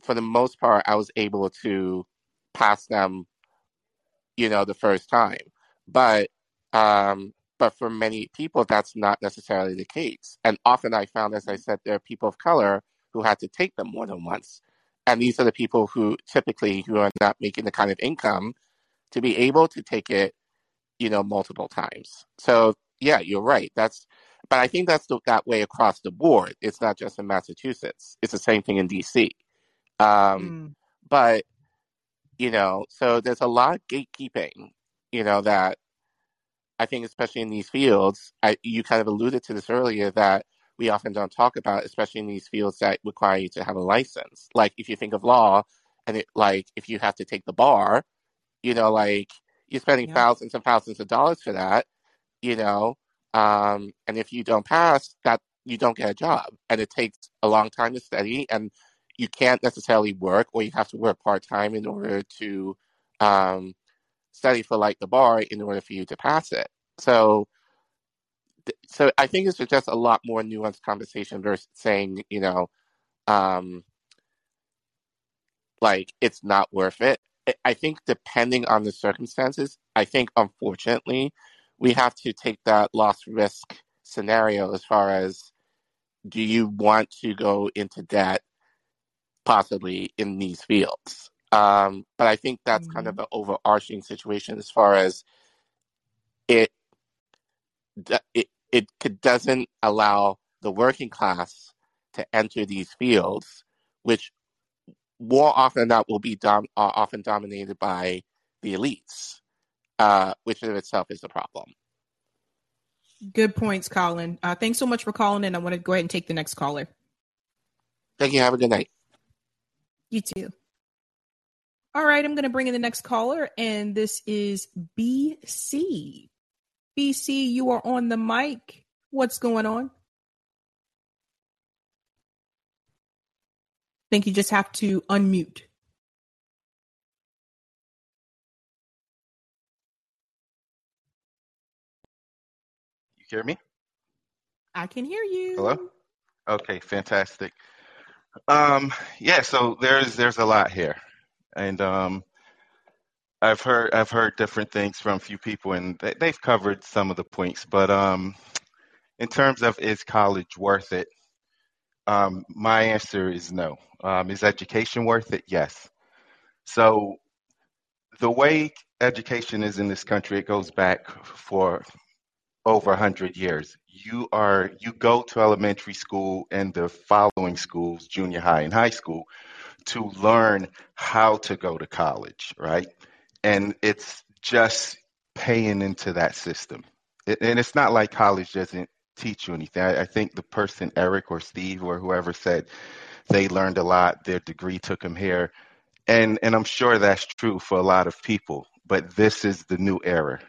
for the most part i was able to pass them you know the first time but um, but for many people, that's not necessarily the case. And often I found, as I said, there are people of color who had to take them more than once. And these are the people who typically who are not making the kind of income to be able to take it, you know, multiple times. So yeah, you're right. That's, but I think that's the, that way across the board. It's not just in Massachusetts. It's the same thing in DC. Um, mm. But you know, so there's a lot of gatekeeping, you know, that I think, especially in these fields, I, you kind of alluded to this earlier that we often don't talk about, especially in these fields that require you to have a license. Like if you think of law, and it, like if you have to take the bar, you know, like you're spending yeah. thousands and thousands of dollars for that, you know, um, and if you don't pass, that you don't get a job, and it takes a long time to study, and you can't necessarily work, or you have to work part time in order to um, study for like the bar in order for you to pass it. So, so I think it's just a lot more nuanced conversation versus saying, you know, um, like it's not worth it. I think depending on the circumstances, I think unfortunately we have to take that loss risk scenario as far as do you want to go into debt possibly in these fields? Um, but I think that's mm-hmm. kind of mm-hmm. the overarching situation as far as it it it doesn't allow the working class to enter these fields, which more often than not will be dom- uh, often dominated by the elites, uh, which in itself is a problem. Good points, Colin. Uh, thanks so much for calling in. I want to go ahead and take the next caller. Thank you. Have a good night. You too. All right, I'm going to bring in the next caller, and this is BC. BC, you are on the mic. What's going on? I think you just have to unmute. You hear me? I can hear you. Hello? Okay, fantastic. Um, yeah, so there's there's a lot here and um, I've heard I've heard different things from a few people, and they, they've covered some of the points. But um, in terms of is college worth it? Um, my answer is no. Um, is education worth it? Yes. So the way education is in this country, it goes back for over 100 years. You are you go to elementary school and the following schools, junior high and high school, to learn how to go to college, right? And it's just paying into that system. It, and it's not like college doesn't teach you anything. I, I think the person, Eric or Steve or whoever said they learned a lot, their degree took them here. And, and I'm sure that's true for a lot of people, but this is the new era.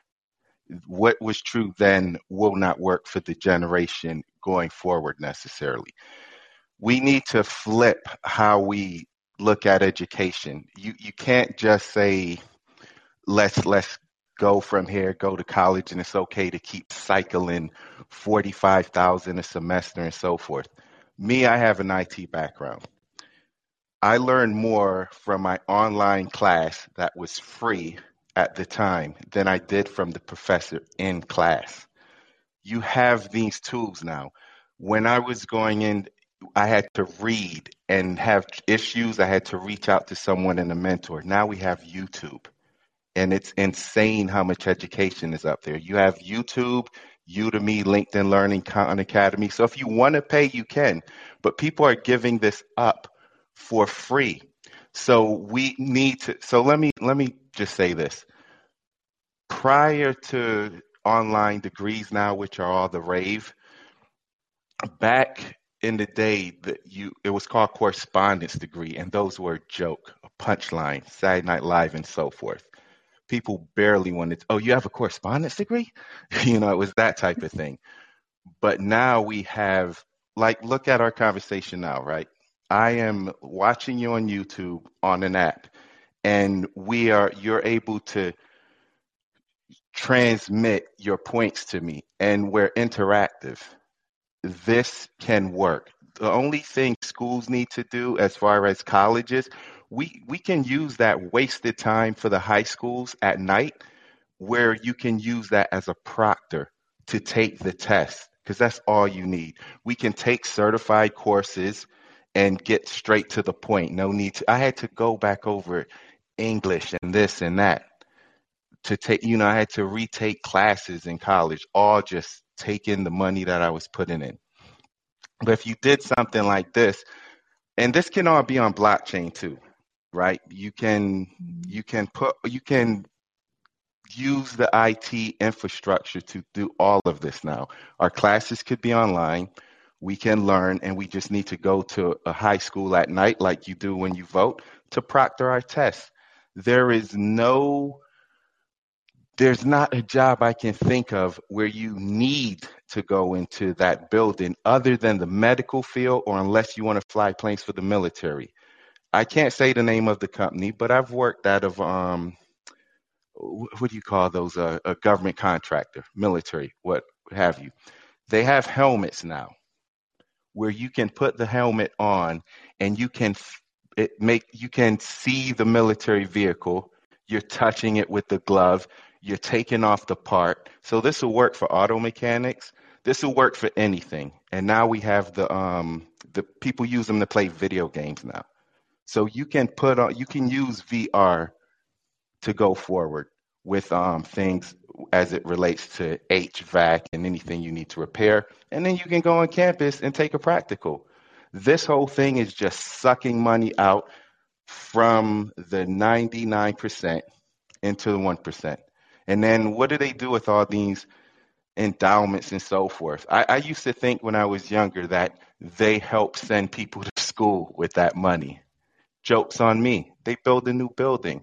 What was true then will not work for the generation going forward necessarily. We need to flip how we look at education. You you can't just say let's let's go from here, go to college, and it's okay to keep cycling forty five thousand a semester and so forth. Me, I have an IT background. I learned more from my online class that was free at the time than I did from the professor in class. You have these tools now. When I was going in, I had to read and have issues. I had to reach out to someone and a mentor. Now we have YouTube and it's insane how much education is up there. You have YouTube, Udemy, LinkedIn Learning, Khan Academy. So if you want to pay, you can. But people are giving this up for free. So we need to. So let me let me just say this. Prior to online degrees now, which are all the rave, back in the day that you it was called correspondence degree, and those were a joke, a punchline, Saturday Night Live, and so forth people barely wanted, oh, you have a correspondence degree? you know, it was that type of thing. But now we have, like, look at our conversation now, right? I am watching you on YouTube on an app, and we are, you're able to transmit your points to me, and we're interactive. This can work. The only thing schools need to do as far as colleges we we can use that wasted time for the high schools at night where you can use that as a proctor to take the test because that's all you need. We can take certified courses and get straight to the point. No need to I had to go back over English and this and that to take you know I had to retake classes in college all just taking the money that I was putting in. But if you did something like this, and this can all be on blockchain too right? You can mm-hmm. you can put you can use the IT infrastructure to do all of this now. Our classes could be online. We can learn, and we just need to go to a high school at night, like you do when you vote, to proctor our tests. There is no, there's not a job I can think of where you need to go into that building other than the medical field, or unless you want to fly planes for the military. I can't say the name of the company, but I've worked out of um, what do you call those? Uh, a government contractor, military, what have you. They have helmets now, where you can put the helmet on and you can it make you can see the military vehicle. You're touching it with the glove. You're taking off the part. So this will work for auto mechanics. This will work for anything. And now we have the um the people use them to play video games now. So you can put on, you can use VR to go forward with um, things as it relates to HVAC and anything you need to repair. And then you can go on campus and take a practical. This whole thing is just sucking money out from the 99% into the 1%. And then what do they do with all these endowments and so forth? I, I used to think when I was younger that they help send people to school with that money. Jokes on me. They build a new building.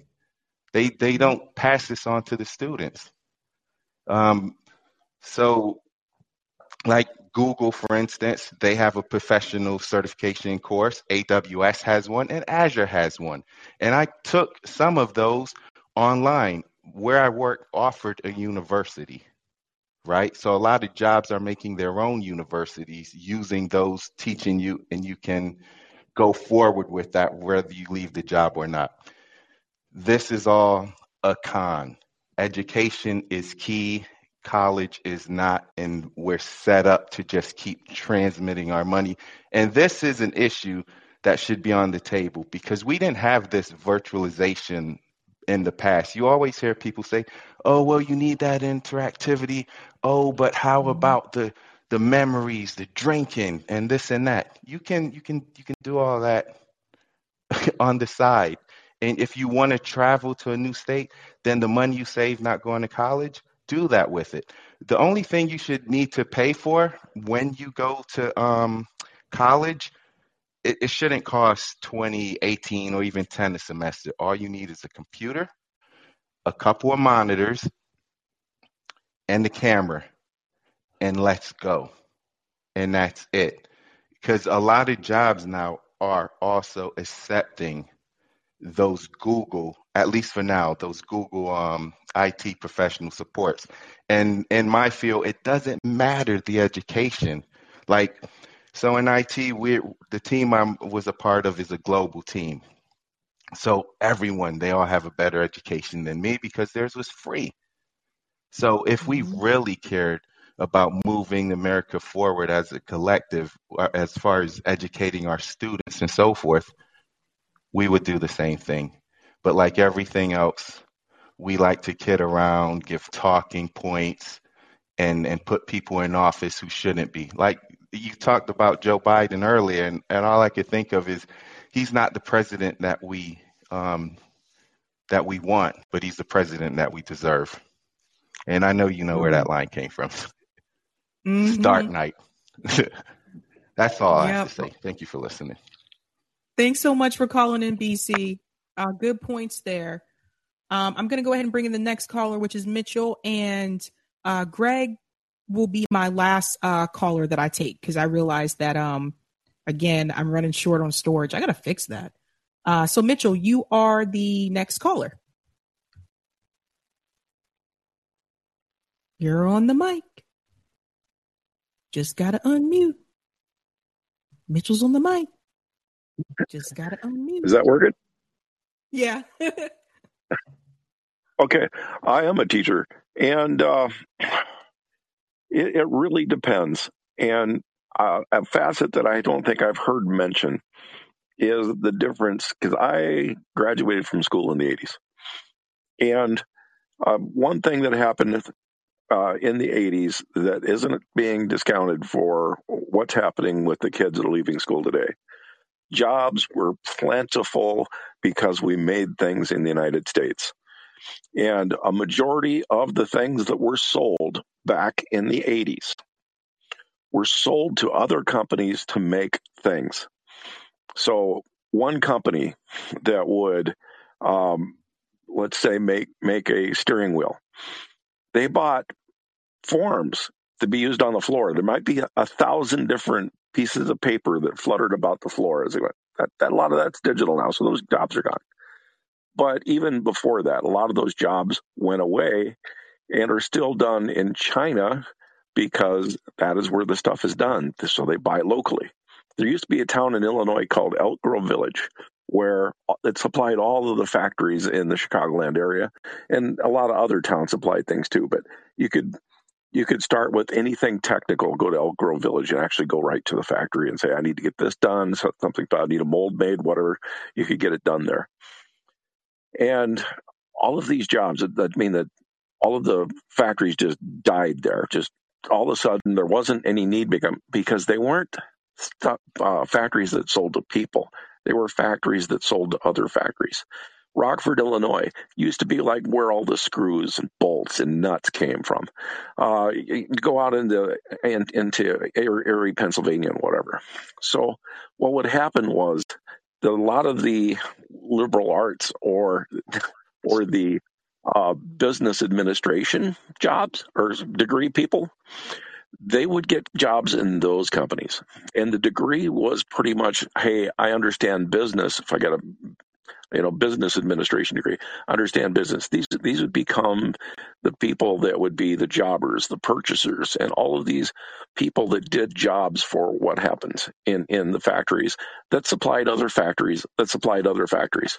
They they don't pass this on to the students. Um, so, like Google, for instance, they have a professional certification course. AWS has one, and Azure has one. And I took some of those online. Where I work offered a university, right? So a lot of jobs are making their own universities using those teaching you, and you can go forward with that, whether you leave the job or not. This is all a con. Education is key. College is not, and we're set up to just keep transmitting our money. And this is an issue that should be on the table because we didn't have this virtualization in the past. You always hear people say, oh, well, you need that interactivity. Oh, but how mm-hmm. about the the memories, the drinking, and this and that. You can you can you can do all that on the side. And if you want to travel to a new state, then the money you save not going to college, do that with it. the only thing you should need to pay for when you go to um, college, it, it shouldn't cost 20, 18, or even 10 a semester. All you need is a computer, a couple of monitors, and the camera, and let's go. And that's it. Because a lot of jobs now are also accepting those Google, at least for now, those Google um, IT professional supports. And in my field, it doesn't matter the education. Like, so in IT, we the team I was a part of is a global team. So everyone, they all have a better education than me because theirs was free. So if we Mhm. really cared about moving America forward as a collective, uh, as far as educating our students and so forth, we would do the same thing. But like everything else, we like to kid around, give talking points, and and put people in office who shouldn't be. Like you talked about Joe Biden earlier, and, and all I could think of is he's not the president that we um, that we want, but he's the president that we deserve. And I know you know where that line came from. Dark Mhm. Knight. That's all I have to say. Thank you for listening. Thanks so much for calling in, BC. Uh, good points there. Um, I'm going to go ahead and bring in the next caller, which is Mitchell, and uh, Greg will be my last uh, caller that I take because I realized that um, again I'm running short on storage. I got to fix that. Uh, so Mitchell, you are the next caller. You're on the mic. Just got to unmute. Mitchell's on the mic. Just got to unmute. Is that working? Yeah. Okay. I am a teacher, and uh, it, it really depends. And uh, a facet that I don't think I've heard mentioned is the difference because I graduated from school in the 80s. And uh, one thing that happened uh, in the 80s that isn't being discounted for what's happening with the kids that are leaving school today. Jobs were plentiful because we made things in the United States. And a majority of the things that were sold back in the 80s were sold to other companies to make things. So, one company that would, um, let's say, make, make a steering wheel, they bought forms to be used on the floor. There might be a, thousand different pieces of paper that fluttered about the floor as it went. That, that, a lot of that's digital now, so those jobs are gone. But even before that, a lot of those jobs went away and are still done in China because that is where the stuff is done. So they buy locally. There used to be a town in Illinois called Elk Grove Village where it supplied all of the factories in the Chicagoland area, and a lot of other towns supplied things too. But you could you could start with anything technical, go to Elk Grove Village and actually go right to the factory and say, I need to get this done, so something I need a mold made, whatever. You could get it done there. And all of these jobs that, mean that all of the factories just died there. Just all of a sudden, there wasn't any need because they weren't uh, factories that sold to people. They were factories that sold to other factories. Rockford, Illinois, used to be like where all the screws and bolts and nuts came from. Uh, go out into in, into Erie, Pennsylvania, and whatever. So, what would happen was that a lot of the liberal arts or or the uh, business administration jobs or degree people, they would get jobs in those companies. And the degree was pretty much, hey, I understand business. If I got a you know business administration degree, understand business. These these would become the people that would be the jobbers, the purchasers, and all of these people that did jobs for what happens in in the factories that supplied other factories that supplied other factories.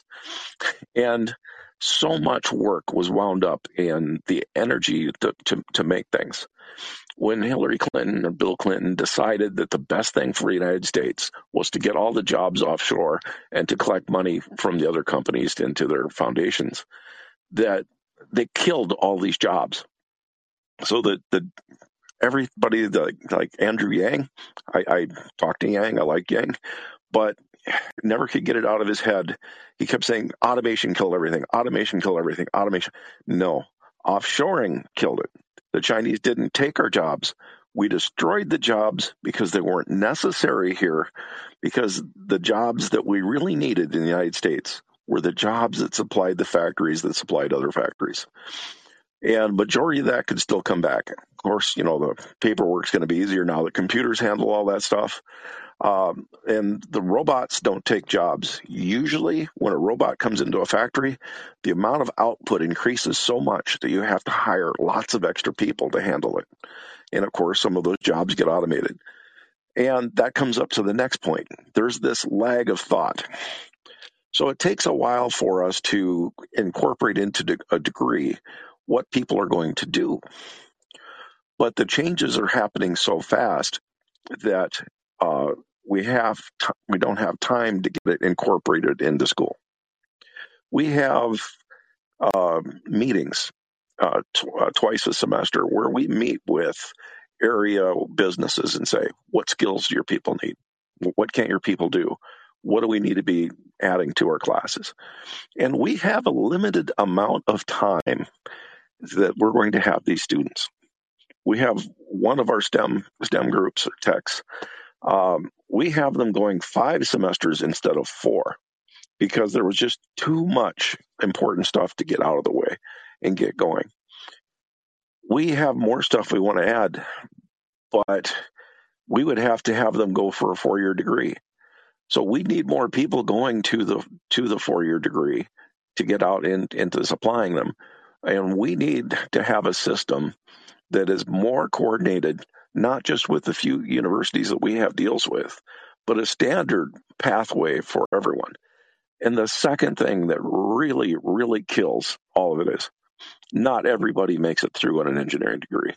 And so much work was wound up in the energy to, to, to make things. When Hillary Clinton and Bill Clinton decided that the best thing for the United States was to get all the jobs offshore and to collect money from the other companies into their foundations, that they killed all these jobs. So that the everybody like, like Andrew Yang, I, I talked to Yang, I like Yang, but never could get it out of his head. He kept saying automation killed everything, automation killed everything, automation. No, offshoring killed it. The Chinese didn't take our jobs. We destroyed the jobs because they weren't necessary here, because the jobs that we really needed in the United States were the jobs that supplied the factories that supplied other factories. And majority of that could still come back. Of course, you know, the paperwork's going to be easier now that computers handle all that stuff. Um, and the robots don't take jobs. Usually, when a robot comes into a factory, the amount of output increases so much that you have to hire lots of extra people to handle it. And of course, some of those jobs get automated. And that comes up to the next point. There's this lag of thought. So it takes a while for us to incorporate into a degree what people are going to do. But the changes are happening so fast that uh, we have t- we don't have time to get it incorporated into school. We have uh, meetings uh, t- uh, twice a semester where we meet with area businesses and say, what skills do your people need? What can't your people do? What do we need to be adding to our classes? And we have a limited amount of time that we're going to have these students. We have one of our STEM STEM groups or techs. Um, we have them going five semesters instead of four because there was just too much important stuff to get out of the way and get going. We have more stuff we want to add, but we would have to have them go for a four year degree. So we need more people going to the to the four year degree to get out in, into supplying them. And we need to have a system that is more coordinated, not just with the few universities that we have deals with, but a standard pathway for everyone. And the second thing that really, really kills all of it is not everybody makes it through on an engineering degree.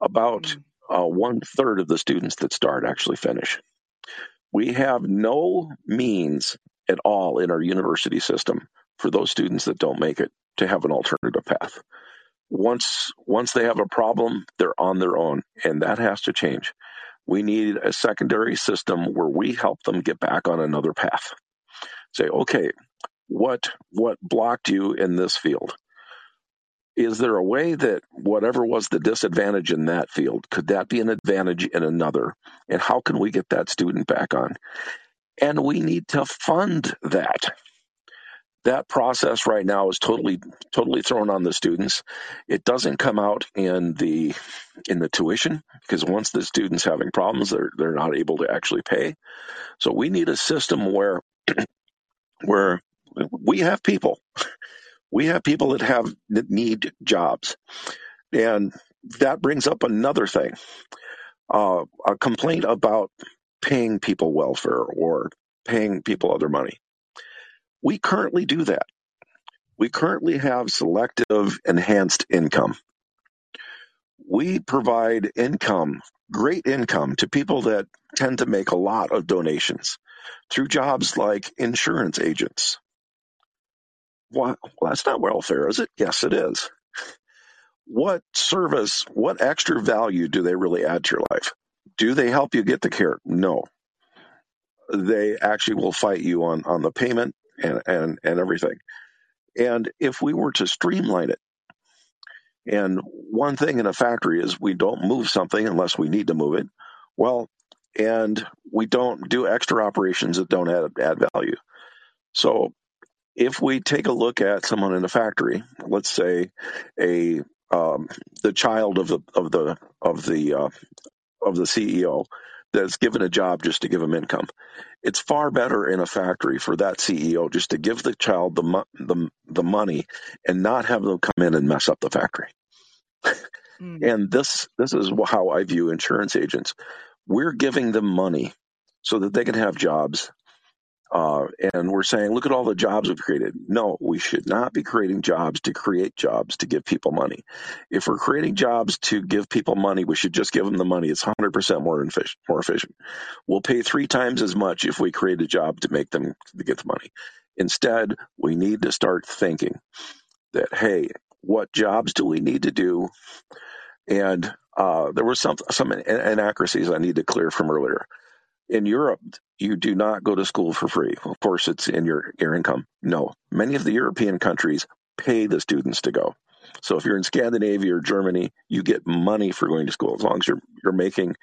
About mm. uh, one third of the students that start actually finish. We have no means at all in our university system for those students that don't make it to have an alternative path. Once once they have a problem, they're on their own, and that has to change. We need a secondary system where we help them get back on another path. Say, okay, what what blocked you in this field? Is there a way that whatever was the disadvantage in that field, could that be an advantage in another? And how can we get that student back on? And we need to fund that that process right now is totally totally thrown on the students. It doesn't come out in the in the tuition because once the students having problems they're they're not able to actually pay. So we need a system where where we have people. We have people that have that need jobs. And that brings up another thing. Uh, a complaint about paying people welfare or paying people other money we currently do that. We currently have selective enhanced income. We provide income, great income, to people that tend to make a lot of donations through jobs like insurance agents. Well, that's not welfare, is it? Yes, it is. What service, what extra value do they really add to your life? Do they help you get the care? No. They actually will fight you on, on the payment and, and, and everything. And if we were to streamline it, and one thing in a factory is we don't move something unless we need to move it. Well, and we don't do extra operations that don't add, add value. So if we take a look at someone in a factory, let's say a um, the child of the of the of the uh, of the CEO that's given a job just to give them income. It's far better in a factory for that CEO just to give the child the the, the money and not have them come in and mess up the factory. Mm. And this this is how I view insurance agents. We're giving them money so that they can have jobs uh, and we're saying, look at all the jobs we've created. No, we should not be creating jobs to create jobs to give people money. If we're creating jobs to give people money, we should just give them the money. It's 100% more efficient. More efficient. We'll pay three times as much if we create a job to make them to get the money. Instead, we need to start thinking that, hey, what jobs do we need to do? And uh, there were some some inaccuracies I need to clear from earlier in Europe, you do not go to school for free. Of course, it's in your, your income. No, many of the European countries pay the students to go. So if you're in Scandinavia or Germany, you get money for going to school as long as you're you're making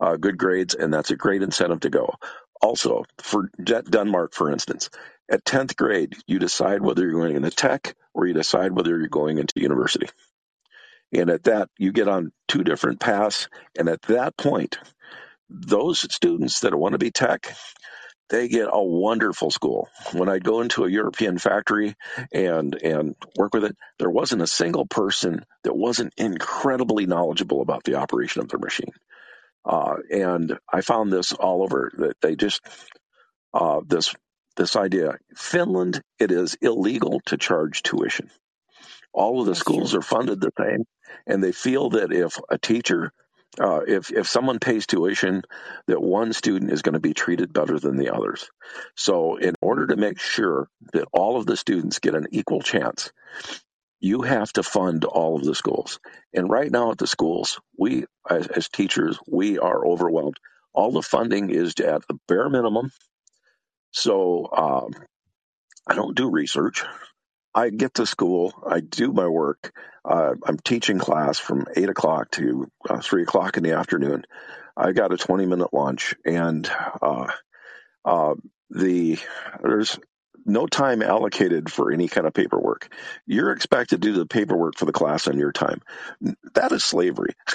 uh, good grades, and that's a great incentive to go. Also, for Denmark, for instance, at 10th grade, you decide whether you're going into tech or you decide whether you're going into university. And at that, you get on two different paths. And at that point, those students that want to be tech, they get a wonderful school. When I go into a European factory and and work with it, there wasn't a single person that wasn't incredibly knowledgeable about the operation of their machine. Uh, and I found this all over that they just uh, this this idea. Finland, it is illegal to charge tuition. All of the That's schools true. are funded the same, and they feel that if a teacher, uh, if if someone pays tuition, that one student is going to be treated better than the others. So, in order to make sure that all of the students get an equal chance, you have to fund all of the schools. And right now at the schools, we as, as teachers, we are overwhelmed. All the funding is at the bare minimum. So um, I don't do research. I get to school, I do my work. Uh, I'm teaching class from eight o'clock to uh, three o'clock in the afternoon. I got a 20 minute lunch, and uh, uh, the there's no time allocated for any kind of paperwork. You're expected to do the paperwork for the class on your time. That is slavery.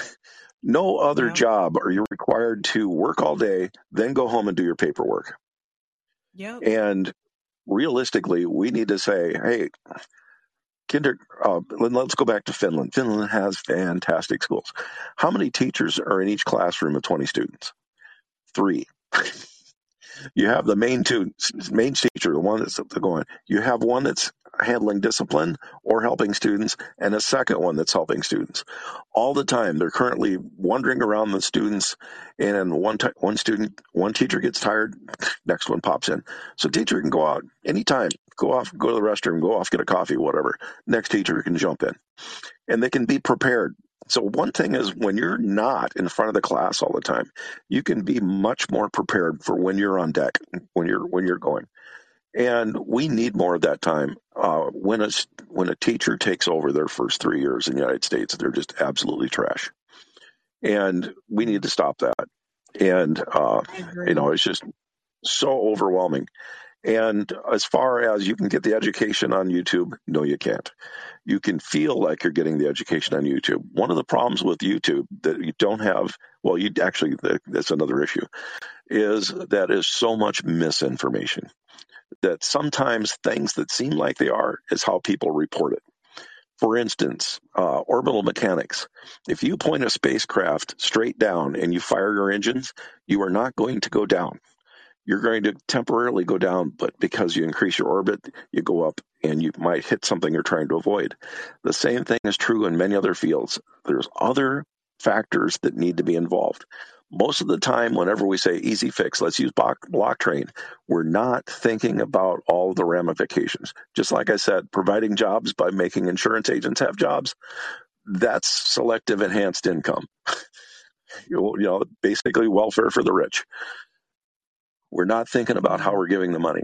No other Yeah. job are you required to work all day, then go home and do your paperwork. Yep. And realistically, we need to say, hey, kinder, uh, let- let's go back to Finland. Finland has fantastic schools. How many teachers are in each classroom of 20 students? Three. You have the main two, main teacher, the one that's going. You have one that's handling discipline or helping students, and a second one that's helping students. All the time, they're currently wandering around the students, and one one student, one teacher gets tired, next one pops in. So teacher can go out anytime, go off, go to the restroom, go off, get a coffee, whatever. Next teacher can jump in, and they can be prepared. So one thing is when you're not in front of the class all the time, you can be much more prepared for when you're on deck, when you're when you're going. And we need more of that time. Uh, when a when a teacher takes over their first three years in the United States, they're just absolutely trash, and we need to stop that. And uh, you know, it's just so overwhelming. And as far as you can get the education on YouTube, no, you can't. You can feel like you're getting the education on YouTube. One of the problems with YouTube that you don't have, well, you actually, that's another issue, is that is so much misinformation that sometimes things that seem like they are is how people report it. For instance, uh, orbital mechanics. If you point a spacecraft straight down and you fire your engines, you are not going to go down. You're going to temporarily go down, but because you increase your orbit, you go up and you might hit something you're trying to avoid. The same thing is true in many other fields. There's other factors that need to be involved. Most of the time, whenever we say easy fix, let's use block, blockchain, we're not thinking about all the ramifications. Just like I said, providing jobs by making insurance agents have jobs, that's selective enhanced income. you know, basically welfare for the rich. We're not thinking about how we're giving the money.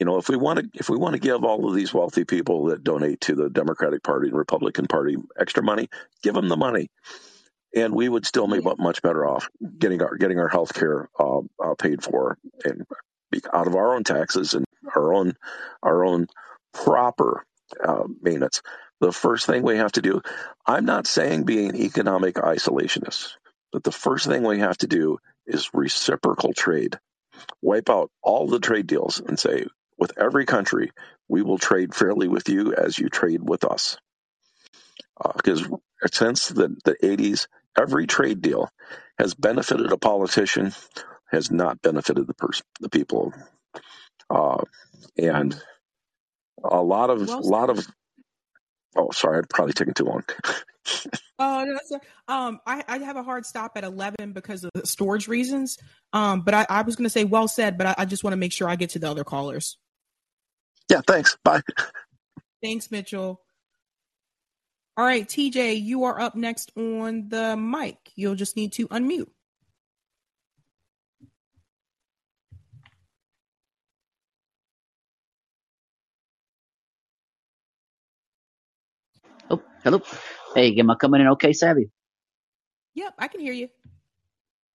You know, if we want to, if we want to give all of these wealthy people that donate to the Democratic Party and Republican Party extra money, give them the money, and we would still be much better off getting our getting our health care uh, uh, paid for and out of our own taxes and our own our own proper uh, maintenance. The first thing we have to do, I'm not saying being an economic isolationist, but the first thing we have to do is reciprocal trade wipe out all the trade deals and say, with every country, we will trade fairly with you as you trade with us. Because uh, since the, the 80s, every trade deal has benefited a politician, has not benefited the person, the people. Uh, and a lot of, Well a lot of, oh, sorry, I'm probably taking too long. Oh, that's a, um, I, I have a hard stop at eleven because of the storage reasons. Um, but I, I was going to say well said, but I, I just want to make sure I get to the other callers. Yeah, thanks. Bye. Thanks, Mitchell. All right, TJ, you are up next on the mic. You'll just need to unmute. Oh, Hello. Hey, am I coming in okay, Savvy? Yep, I can hear you.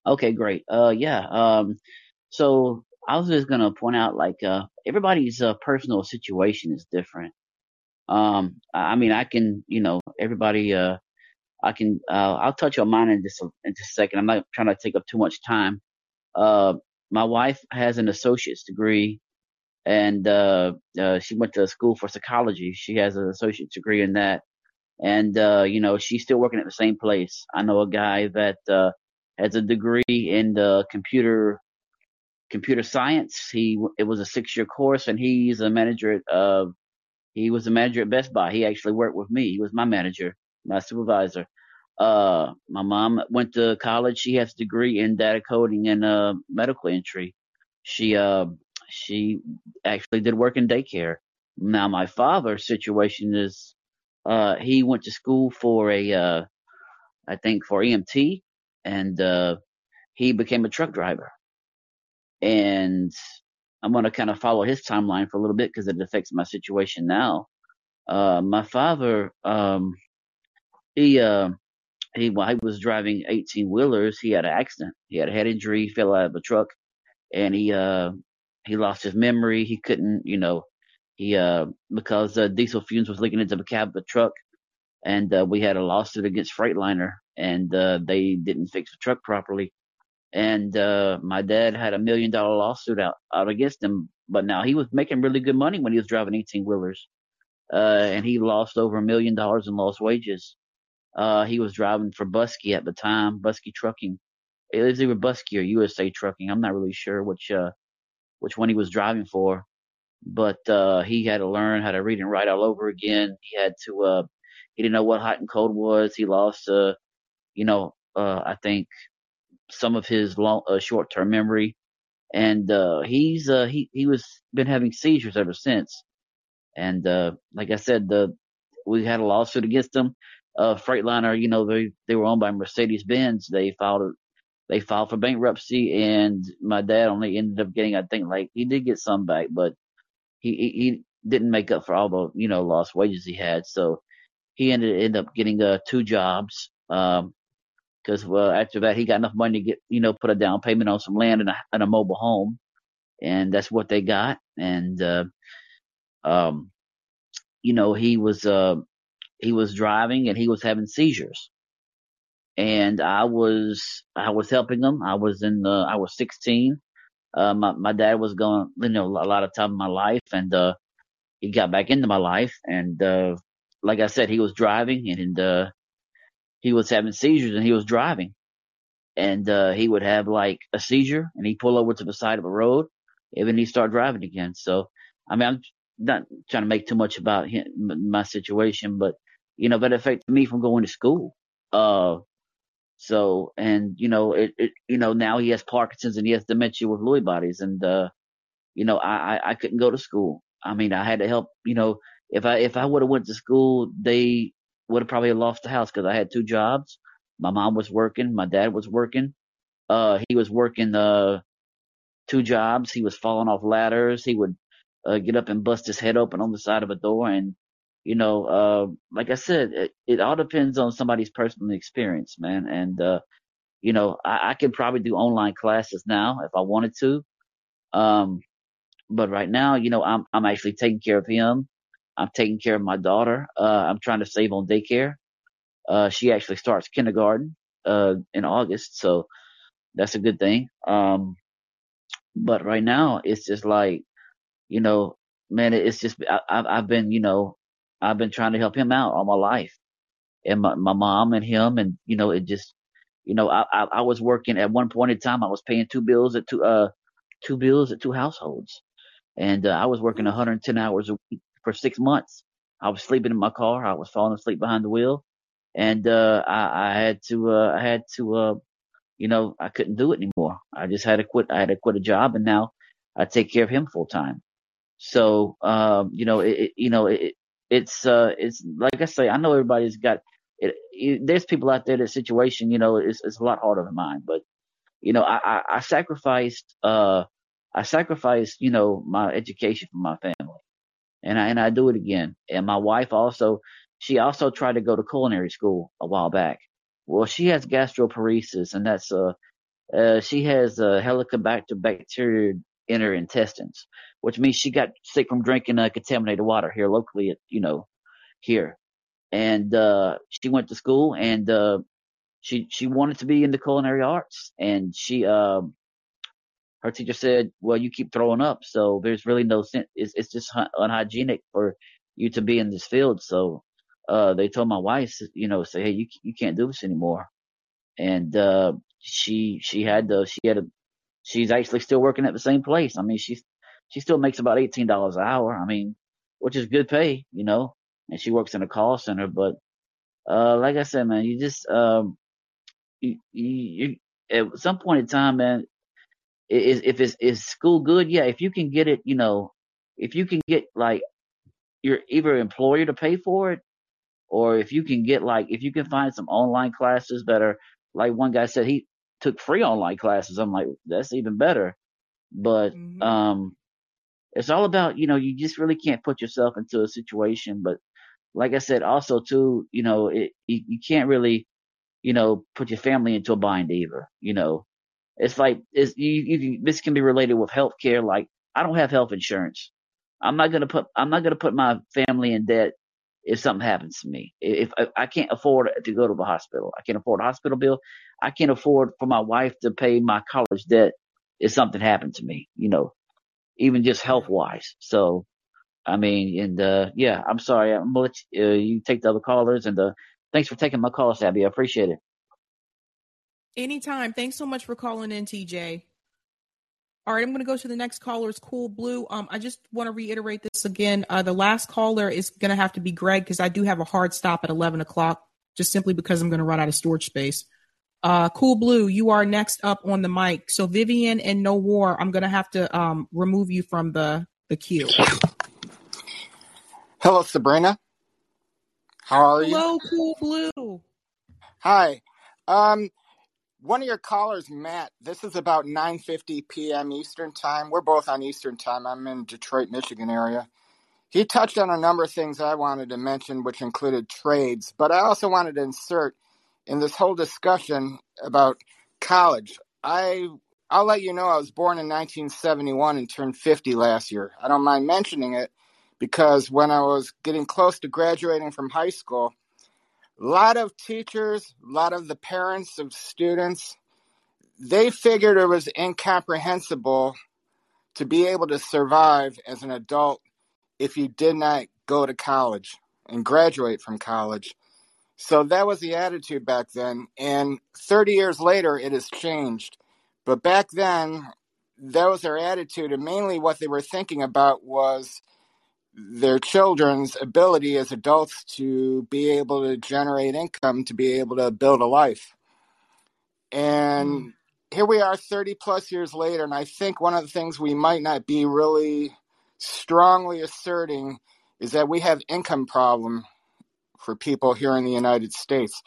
Okay, great. Uh, yeah. Um, so I was just gonna point out, like, uh, everybody's uh, personal situation is different. Um, I mean, I can, you know, everybody. Uh, I can. Uh, I'll touch on mine in just a, in just a second. I'm not trying to take up too much time. Uh, my wife has an associate's degree, and uh, uh, she went to school for psychology. She has an associate's degree in that and uh, you know she's still working at the same place. I know a guy that uh, has a degree in the computer computer science. He it was a six year course, and he's a manager uh, he was a manager at Best Buy. He actually worked with me. He was my manager, my supervisor. Uh, my mom went to college. She has a degree in data coding and uh, medical entry. She uh, she actually did work in daycare. Now my father's situation is uh, he went to school for a, uh, I think for EMT, and uh, he became a truck driver. And I'm going to kind of follow his timeline for a little bit because it affects my situation now. Uh, my father, um, he, uh, he, while he was driving 18 wheelers, he had an accident. He had a head injury, fell out of a truck, and he, uh, he lost his memory. He couldn't, you know, he, uh, because uh, diesel fumes was leaking into the cab of the truck, and uh, we had a lawsuit against Freightliner, and uh, they didn't fix the truck properly. And uh, my dad had a million dollar lawsuit out out against him, but now he was making really good money when he was driving 18 wheelers, uh, and he lost over a million dollars in lost wages. Uh, he was driving for Buskey at the time, Buskey Trucking. It was either Buskey or USA Trucking. I'm not really sure which uh, which one he was driving for, but uh, he had to learn how to read and write all over again. He had to uh, he didn't know what hot and cold was. He lost, uh, you know, uh, I think some of his long, uh, short-term memory, and uh, he's uh, he he was been having seizures ever since. And uh, like I said, the we had a lawsuit against them. Uh, Freightliner, you know, they they were owned by Mercedes Benz. They filed they filed for bankruptcy, and my dad only ended up getting, I think, like he did get some back, but he he, he didn't make up for all the you know lost wages he had. So he ended, ended up getting uh, two jobs. Um, because well, after that he got enough money to get you know put a down payment on some land and a, and a mobile home, and that's what they got. And uh, um, you know he was uh, he was driving and he was having seizures, and I was I was helping him. I was in the I was 16. Uh, my my dad was going you know a lot of time in my life, and uh, he got back into my life, and uh, like I said, he was driving and uh, he was having seizures and he was driving. And uh, he would have like a seizure and he'd pull over to the side of a road and then he'd start driving again. So, I mean, I'm not trying to make too much about him, my situation, but, you know, that affected me from going to school. Uh, so, and, you know, it, it, you know, now he has Parkinson's and he has dementia with Lewy bodies. And, uh, you know, I, I, I couldn't go to school. I mean, I had to help, you know, if I if I would have went to school, they would have probably lost the house because I had two jobs. My mom was working, my dad was working. Uh, he was working uh two jobs. He was falling off ladders. He would uh, get up and bust his head open on the side of a door. And you know, uh, like I said, it, it all depends on somebody's personal experience, man. And uh, you know, I, I could probably do online classes now if I wanted to. Um, but right now, you know, I'm I'm actually taking care of him. I'm taking care of my daughter. Uh, I'm trying to save on daycare. Uh, she actually starts kindergarten, uh, in August. So that's a good thing. Um, but right now it's just like, you know, man, it's just, I, I've, been, you know, I've been trying to help him out all my life and my, my mom and him. And, you know, it just, you know, I, I, I was working at one point in time, I was paying two bills at two, uh, two bills at two households. And, uh, I was working 110 hours a week for six months. I was sleeping in my car. I was falling asleep behind the wheel, and uh, I, I had to. Uh, I had to. Uh, you know, I couldn't do it anymore. I just had to quit. I had to quit a job, and now I take care of him full time. So, um, you know, it, it you know, it, it's, uh, it's like I say, I know everybody's got it, it, there's people out there that situation, you know, it's, is a lot harder than mine, but, you know, I, I, I sacrificed, uh, I sacrificed, you know, my education for my family and I and I do it again. And my wife also, she also tried to go to culinary school a while back. Well, she has gastroparesis, and that's uh, uh she has a helicobacter bacteria in her intestines, which means she got sick from drinking uh, contaminated water here locally, at, you know, here. And uh, she went to school, and uh, she she wanted to be in the culinary arts, and she um her teacher said, "Well, you keep throwing up, so there's really no sense. It's it's just unhygienic for you to be in this field." So uh, they told my wife, you know, say, "Hey, you you can't do this anymore." And uh, she she had to she had a she's actually still working at the same place. I mean, she's she still makes about eighteen dollars an hour. I mean, which is good pay, you know. And she works in a call center, but uh, like I said, man, you just um, you, you at some point in time, man, is if it's is school good? Yeah, if you can get it, you know, if you can get like your either employer to pay for it, or if you can get like if you can find some online classes that are like one guy said he took free online classes. I'm like that's even better, but mm-hmm. um, it's all about you know you just really can't put yourself into a situation. But like I said, also too, you know, it you, you can't really you know put your family into a bind either. You know, it's like it's, you, you this can be related with healthcare. Like I don't have health insurance. I'm not gonna put I'm not gonna put my family in debt if something happens to me. If, if I can't afford to go to the hospital, I can't afford a hospital bill. I can't afford for my wife to pay my college debt if something happened to me. You know, even just health wise. So, I mean, and uh, yeah, I'm sorry. I'm gonna let you, uh, you take the other callers, and uh, thanks for taking my call, Savvy. I appreciate it. Anytime. Thanks so much for calling in, TJ. All right, I'm going to go to the next caller. It's Cool Blue. Um, I just want to reiterate this again. Uh, the last caller is going to have to be Greg because I do have a hard stop at 11 o'clock, just simply because I'm going to run out of storage space. Uh, cool Blue, you are next up on the mic. So Vivian and No War, I'm going to have to um, remove you from the the queue. Hello, Sabrina. How are Hello, you? Hello, Cool Blue. Hi. Um, one of your callers, Matt, this is about 9:50 p.m. Eastern Time. We're both on Eastern Time. I'm in Detroit, Michigan area. He touched on a number of things I wanted to mention, which included trades, but I also wanted to insert in this whole discussion about college. I I'll let you know I was born in 1971 and turned 50 last year. I don't mind mentioning it because when I was getting close to graduating from high school, a lot of teachers, a lot of the parents of students, they figured it was incomprehensible to be able to survive as an adult if you did not go to college and graduate from college. So that was the attitude back then. And 30 years later, it has changed. But back then, that was their attitude. And mainly what they were thinking about was their children's ability as adults to be able to generate income to be able to build a life. And mm. here we are 30 plus years later. And I think one of the things we might not be really strongly asserting is that we have income problem for people here in the United States.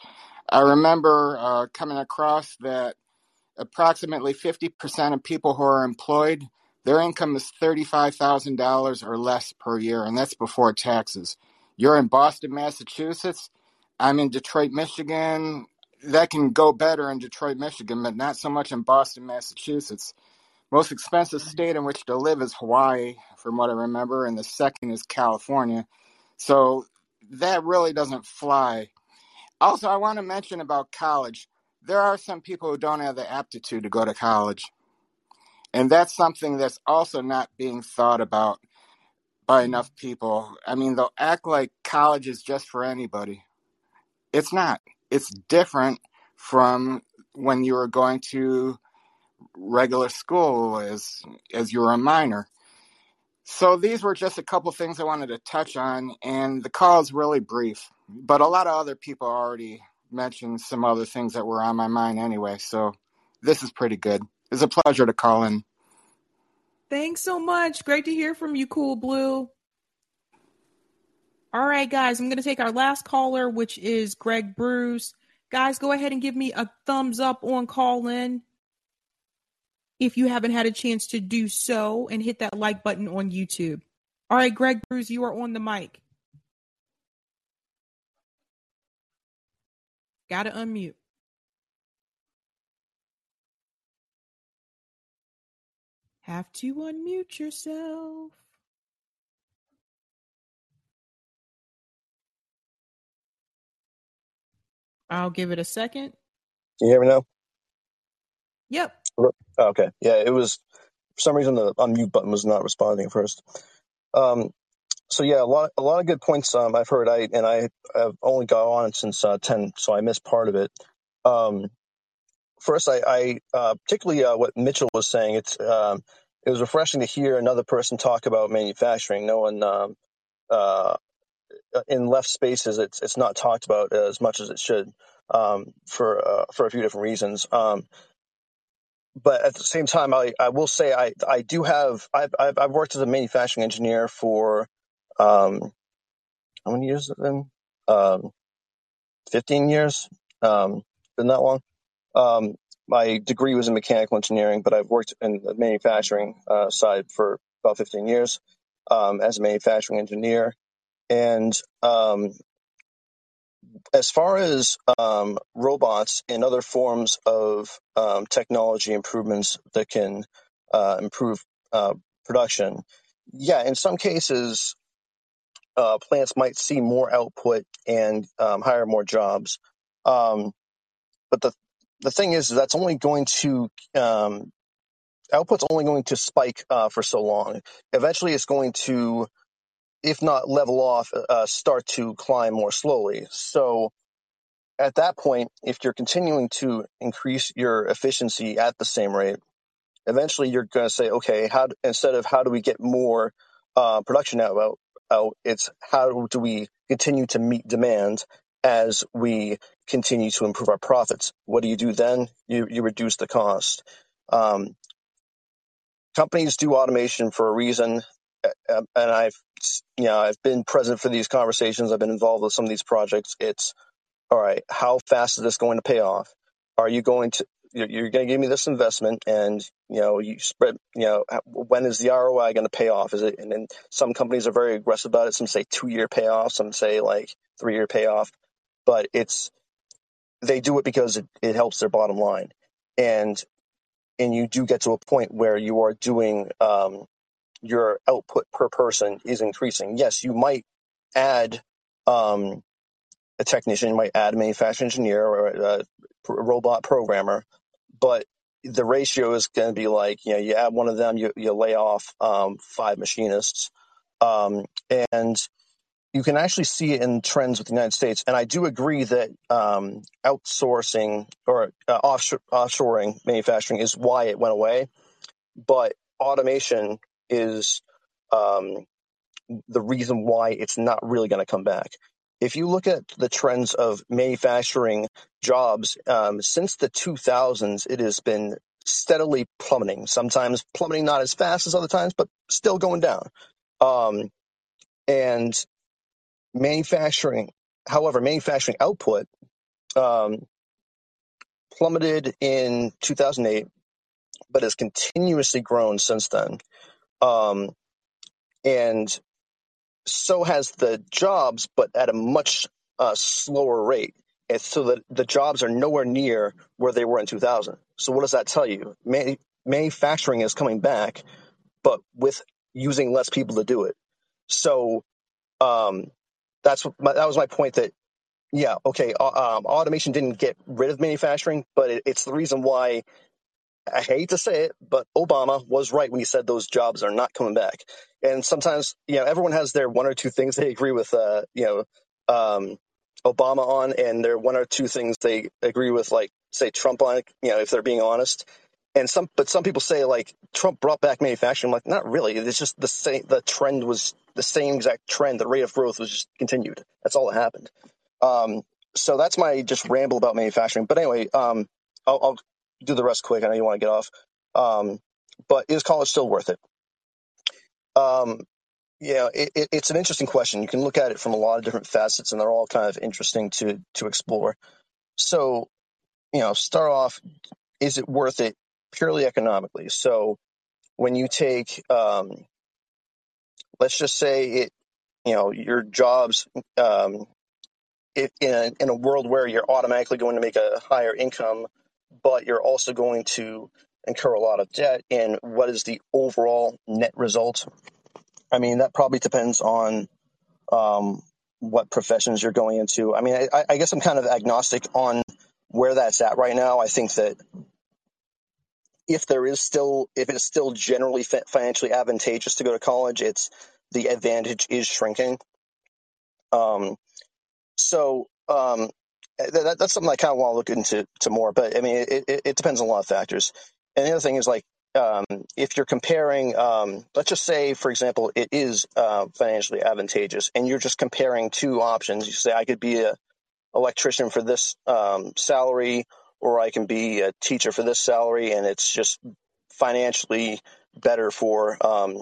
I remember uh, coming across that approximately 50% of people who are employed their income is $35,000 or less per year, and that's before taxes. You're in Boston, Massachusetts. I'm in Detroit, Michigan. That can go better in Detroit, Michigan, but not so much in Boston, Massachusetts. Most expensive mm-hmm. state in which to live is Hawaii, from what I remember, and the second is California. So that really doesn't fly. Also, I want to mention about college. There are some people who don't have the aptitude to go to college. And that's something that's also not being thought about by mm-hmm. enough people. I mean, they'll act like college is just for anybody. It's not. It's different from when you were going to regular school as as you were a minor. So these were just a couple things I wanted to touch on, and the call is really brief. But a lot of other people already mentioned some other things that were on my mind anyway. So this is pretty good. It's a pleasure to Callin. Thanks so much. Great to hear from you, Cool Blue. All right, guys, I'm going to take our last caller, which is Greg Bruce. Guys, go ahead and give me a thumbs up on call in if you haven't had a chance to do so and hit that like button on YouTube. All right, Greg Bruce, you are on the mic. Gotta unmute. Have to unmute yourself. I'll give it a second. Can you hear me now? Yep. Oh, okay. Yeah, it was for some reason the unmute button was not responding at first. Um, so yeah, a lot, a lot of good points. Um, I've heard. I and I have only got on since uh, ten, so I missed part of it. Um, first, I, I uh, particularly uh, what Mitchell was saying. It's um, it was refreshing to hear another person talk about manufacturing. No one um, uh, in left spaces, it's it's not talked about as much as it should um, for uh, for a few different reasons. Um, but at the same time, I, I will say I, I do have I've, I've worked as a manufacturing engineer for um, how many years been? Um, Fifteen years. Um, been that long. Um, my degree was in mechanical engineering, but I've worked in the manufacturing uh, side for about fifteen years um, as a manufacturing engineer. And um, as far as um, robots and other forms of um, technology improvements that can uh, improve uh, production, yeah, in some cases, uh, plants might see more output and um, hire more jobs. Um, but the the thing is, that's only going to um, output's only going to spike uh, for so long. Eventually, it's going to, if not level off, uh, start to climb more slowly. So at that point, if you're continuing to increase your efficiency at the same rate, eventually you're going to say, okay, how instead of how do we get more uh, production out, out, out, it's how do we continue to meet demand as we continue to improve our profits. What do you do then? You you reduce the cost. Um, companies do automation for a reason, and I've you know I've been present for these conversations. I've been involved with some of these projects. It's all right, how fast is this going to pay off? Are you going to you're going to give me this investment, and you know you spread you know when is the ROI going to pay off? Is it? And then some companies are very aggressive about it. Some say two year payoff, some say like three year payoff, but it's they do it because it, it helps their bottom line, and and you do get to a point where you are doing um, your output per person is increasing. Yes, you might add um, a technician, you might add a manufacturing engineer or a, robot programmer, but the ratio is going to be like you know you add one of them, you you lay off um, five machinists, um, and you can actually see it in trends with the United States. And I do agree that um, outsourcing or uh, offshore, offshoring manufacturing is why it went away, but automation is um, the reason why it's not really going to come back if you look at the trends of manufacturing jobs um, since the 2000s, it has been steadily plummeting. Sometimes plummeting not as fast as other times, but still going down. Um, and manufacturing, however, manufacturing output um, plummeted in 2008, but has continuously grown since then. Um, and so has the jobs, but at a much uh, slower rate. And so that the jobs are nowhere near where they were in 2000. So what does that tell you? Man- manufacturing is coming back, but with using less people to do it. So um, that's my, that was my point. That yeah, okay, um, automation didn't get rid of manufacturing, but it, it's the reason why I hate to say it, but Obama was right when he said those jobs are not coming back. And sometimes, you know, everyone has their one or two things they agree with, uh, you know, um, Obama on, and their one or two things they agree with, like say Trump on, you know, if they're being honest. And some, but some people say like Trump brought back manufacturing. I'm like, not really. It's just the same. The trend was the same exact trend. The rate of growth was just continued. That's all that happened. Um, so that's my just ramble about manufacturing. But anyway, um, I'll, I'll do the rest quick. I know you want to get off. Um, but is college still worth it? Um, yeah, it, it, it's an interesting question. You can look at it from a lot of different facets, and they're all kind of interesting to to explore. So, you know, start off: is it worth it purely economically? So, when you take, um, let's just say it, you know, your jobs um, if in a, in a world where you're automatically going to make a higher income, but you're also going to incur a lot of debt, and what is the overall net result? I mean, that probably depends on um, what professions you're going into. I mean, I, I guess I'm kind of agnostic on where that's at right now. I think that if there is still, if it's still generally financially advantageous to go to college, it's the advantage is shrinking. Um, so um, that, that's something I kind of want to look into to more. But I mean, it, it, it depends on a lot of factors. And the other thing is like um, if you're comparing, um, let's just say, for example, it is uh, financially advantageous, and you're just comparing two options. You say, I could be a electrician for this um, salary, or I can be a teacher for this salary, and it's just financially better for um,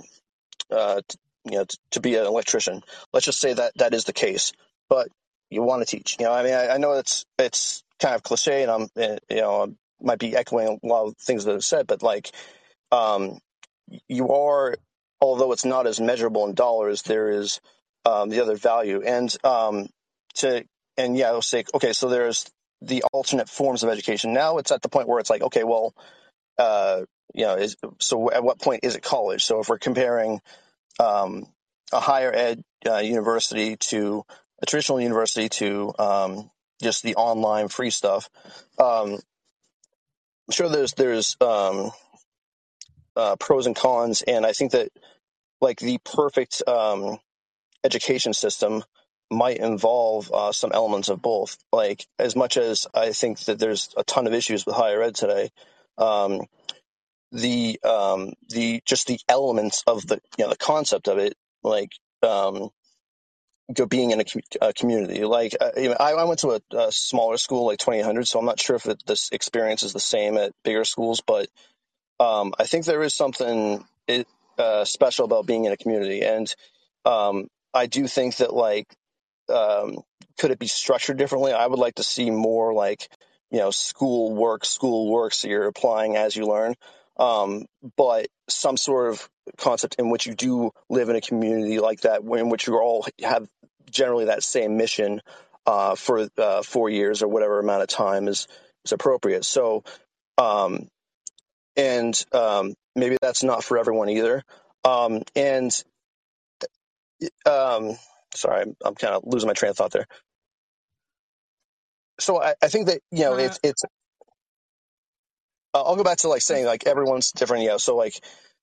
uh, you know to be an electrician. Let's just say that that is the case, but you want to teach. You know, I mean, I, I know it's it's kind of cliche, and I'm eh, you know I might be echoing a lot of things that I've said, but like um, you are, although it's not as measurable in dollars, there is um, the other value. And um, to and yeah, I'll say okay. So there's the alternate forms of education. Now it's at the point where it's like okay, well, uh, you know, is, so at what point is it college? So if we're comparing um, a higher ed uh, university to a traditional university to um, just the online free stuff. Um, I'm sure there's there's um, uh, pros and cons, and I think that like the perfect um, education system might involve uh, some elements of both. Like as much as I think that there's a ton of issues with higher ed today, um, the um, the just the elements of the you know the concept of it, like um, go being in a, a community. Like uh, you know, I, I, went to a, a, smaller school, like 2800, so I'm not sure if it, this experience is the same at bigger schools, but um, I think there is something it, uh, special about being in a community, and um, I do think that like um, could it be structured differently? I would like to see more like you know school work, school work, so you're applying as you learn. Um, but some sort of concept in which you do live in a community like that, in which you all have generally that same mission uh, for uh, four years or whatever amount of time is is appropriate. So um, and um, maybe that's not for everyone either. Um, and um, sorry, I'm, I'm, kind of losing my train of thought there. So I, I think that you know uh, it's it's. I'll go back to like saying like everyone's different. Yeah, so like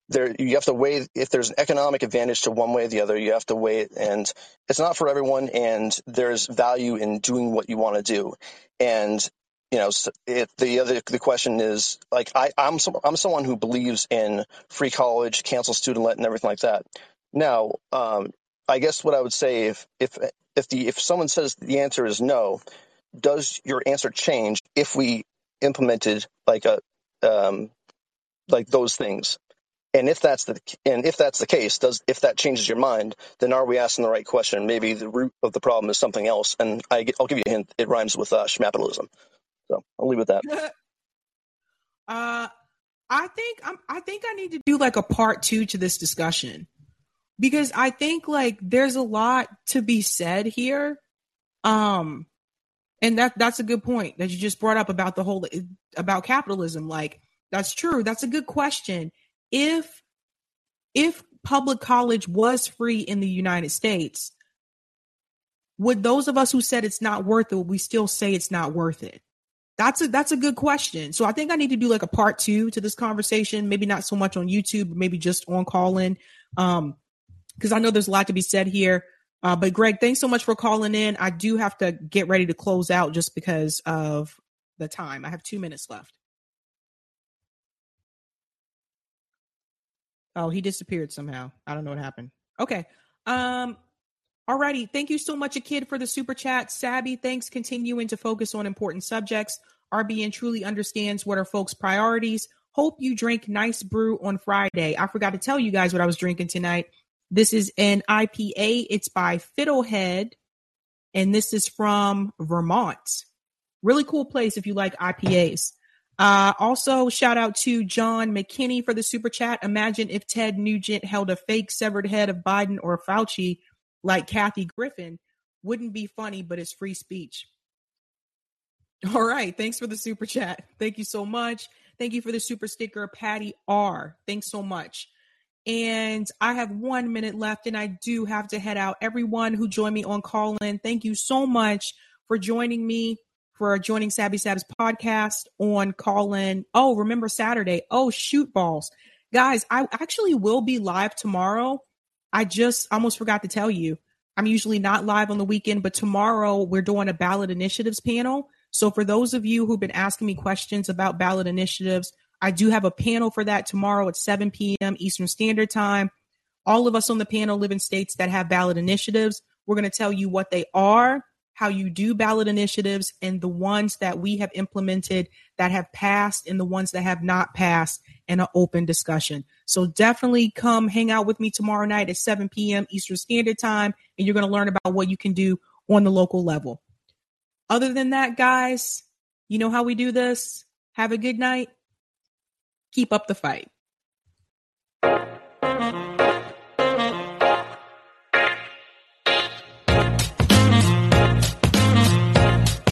there you have to weigh if there's an economic advantage to one way or the other you have to weigh it and it's not for everyone and there's value in doing what you want to do and you know, it, the other the question is like I, I'm some, I'm someone who believes in free college, cancel student debt, and everything like that. Now, um, I guess what I would say if if if the if someone says the answer is no, does your answer change if we implemented like a um, like those things? And if that's the and if that's the case, does if that changes your mind, then are we asking the right question? Maybe the root of the problem is something else. And I, will give you a hint. It rhymes with uh, schmapitalism. So I'll leave it that. uh, I think I'm, I think I need to do like a part two to this discussion because I think like there's a lot to be said here. Um, and that that's a good point that you just brought up about the whole about capitalism. Like that's true. That's a good question. If if public college was free in the United States, would those of us who said it's not worth it, we still say it's not worth it? That's a that's a good question. So I think I need to do like a part two to this conversation. Maybe not so much on YouTube, maybe just on Callin. Um, because I know there's a lot to be said here. Uh, but Greg, thanks so much for calling in. I do have to get ready to close out just because of the time. I have two minutes left. Oh, he disappeared somehow. I don't know what happened. Okay. Um, Alrighty, thank you so much, a kid, for the super chat. Savvy, thanks. Continuing to focus on important subjects. RBN truly understands what are folks' priorities. Hope you drink nice brew on Friday. I forgot to tell you guys what I was drinking tonight. This is an IPA. It's by Fiddlehead, and this is from Vermont. Really cool place if you like IPAs. Uh, also, shout out to John McKinney for the super chat. Imagine if Ted Nugent held a fake severed head of Biden or Fauci like Kathy Griffin. Wouldn't be funny, but it's free speech. All right. Thanks for the super chat. Thank you so much. Thank you for the super sticker, Patty R. Thanks so much. And I have one minute left and I do have to head out. Everyone who joined me on Callin, thank you so much for joining me, for joining Savvy Sabs podcast on Callin. Oh, remember Saturday. Oh, shoot balls. Guys, I actually will be live tomorrow. I just almost forgot to tell you. I'm usually not live on the weekend, but tomorrow we're doing a ballot initiatives panel. So for those of you who've been asking me questions about ballot initiatives, I do have a panel for that tomorrow at 7 p.m. Eastern Standard Time. All of us on the panel live in states that have ballot initiatives. We're going to tell you what they are, how you do ballot initiatives, and the ones that we have implemented that have passed and the ones that have not passed in an open discussion. So definitely come hang out with me tomorrow night at 7 p.m. Eastern Standard Time, and you're going to learn about what you can do on the local level. Other than that, guys, you know how we do this. Have a good night keep up the fight.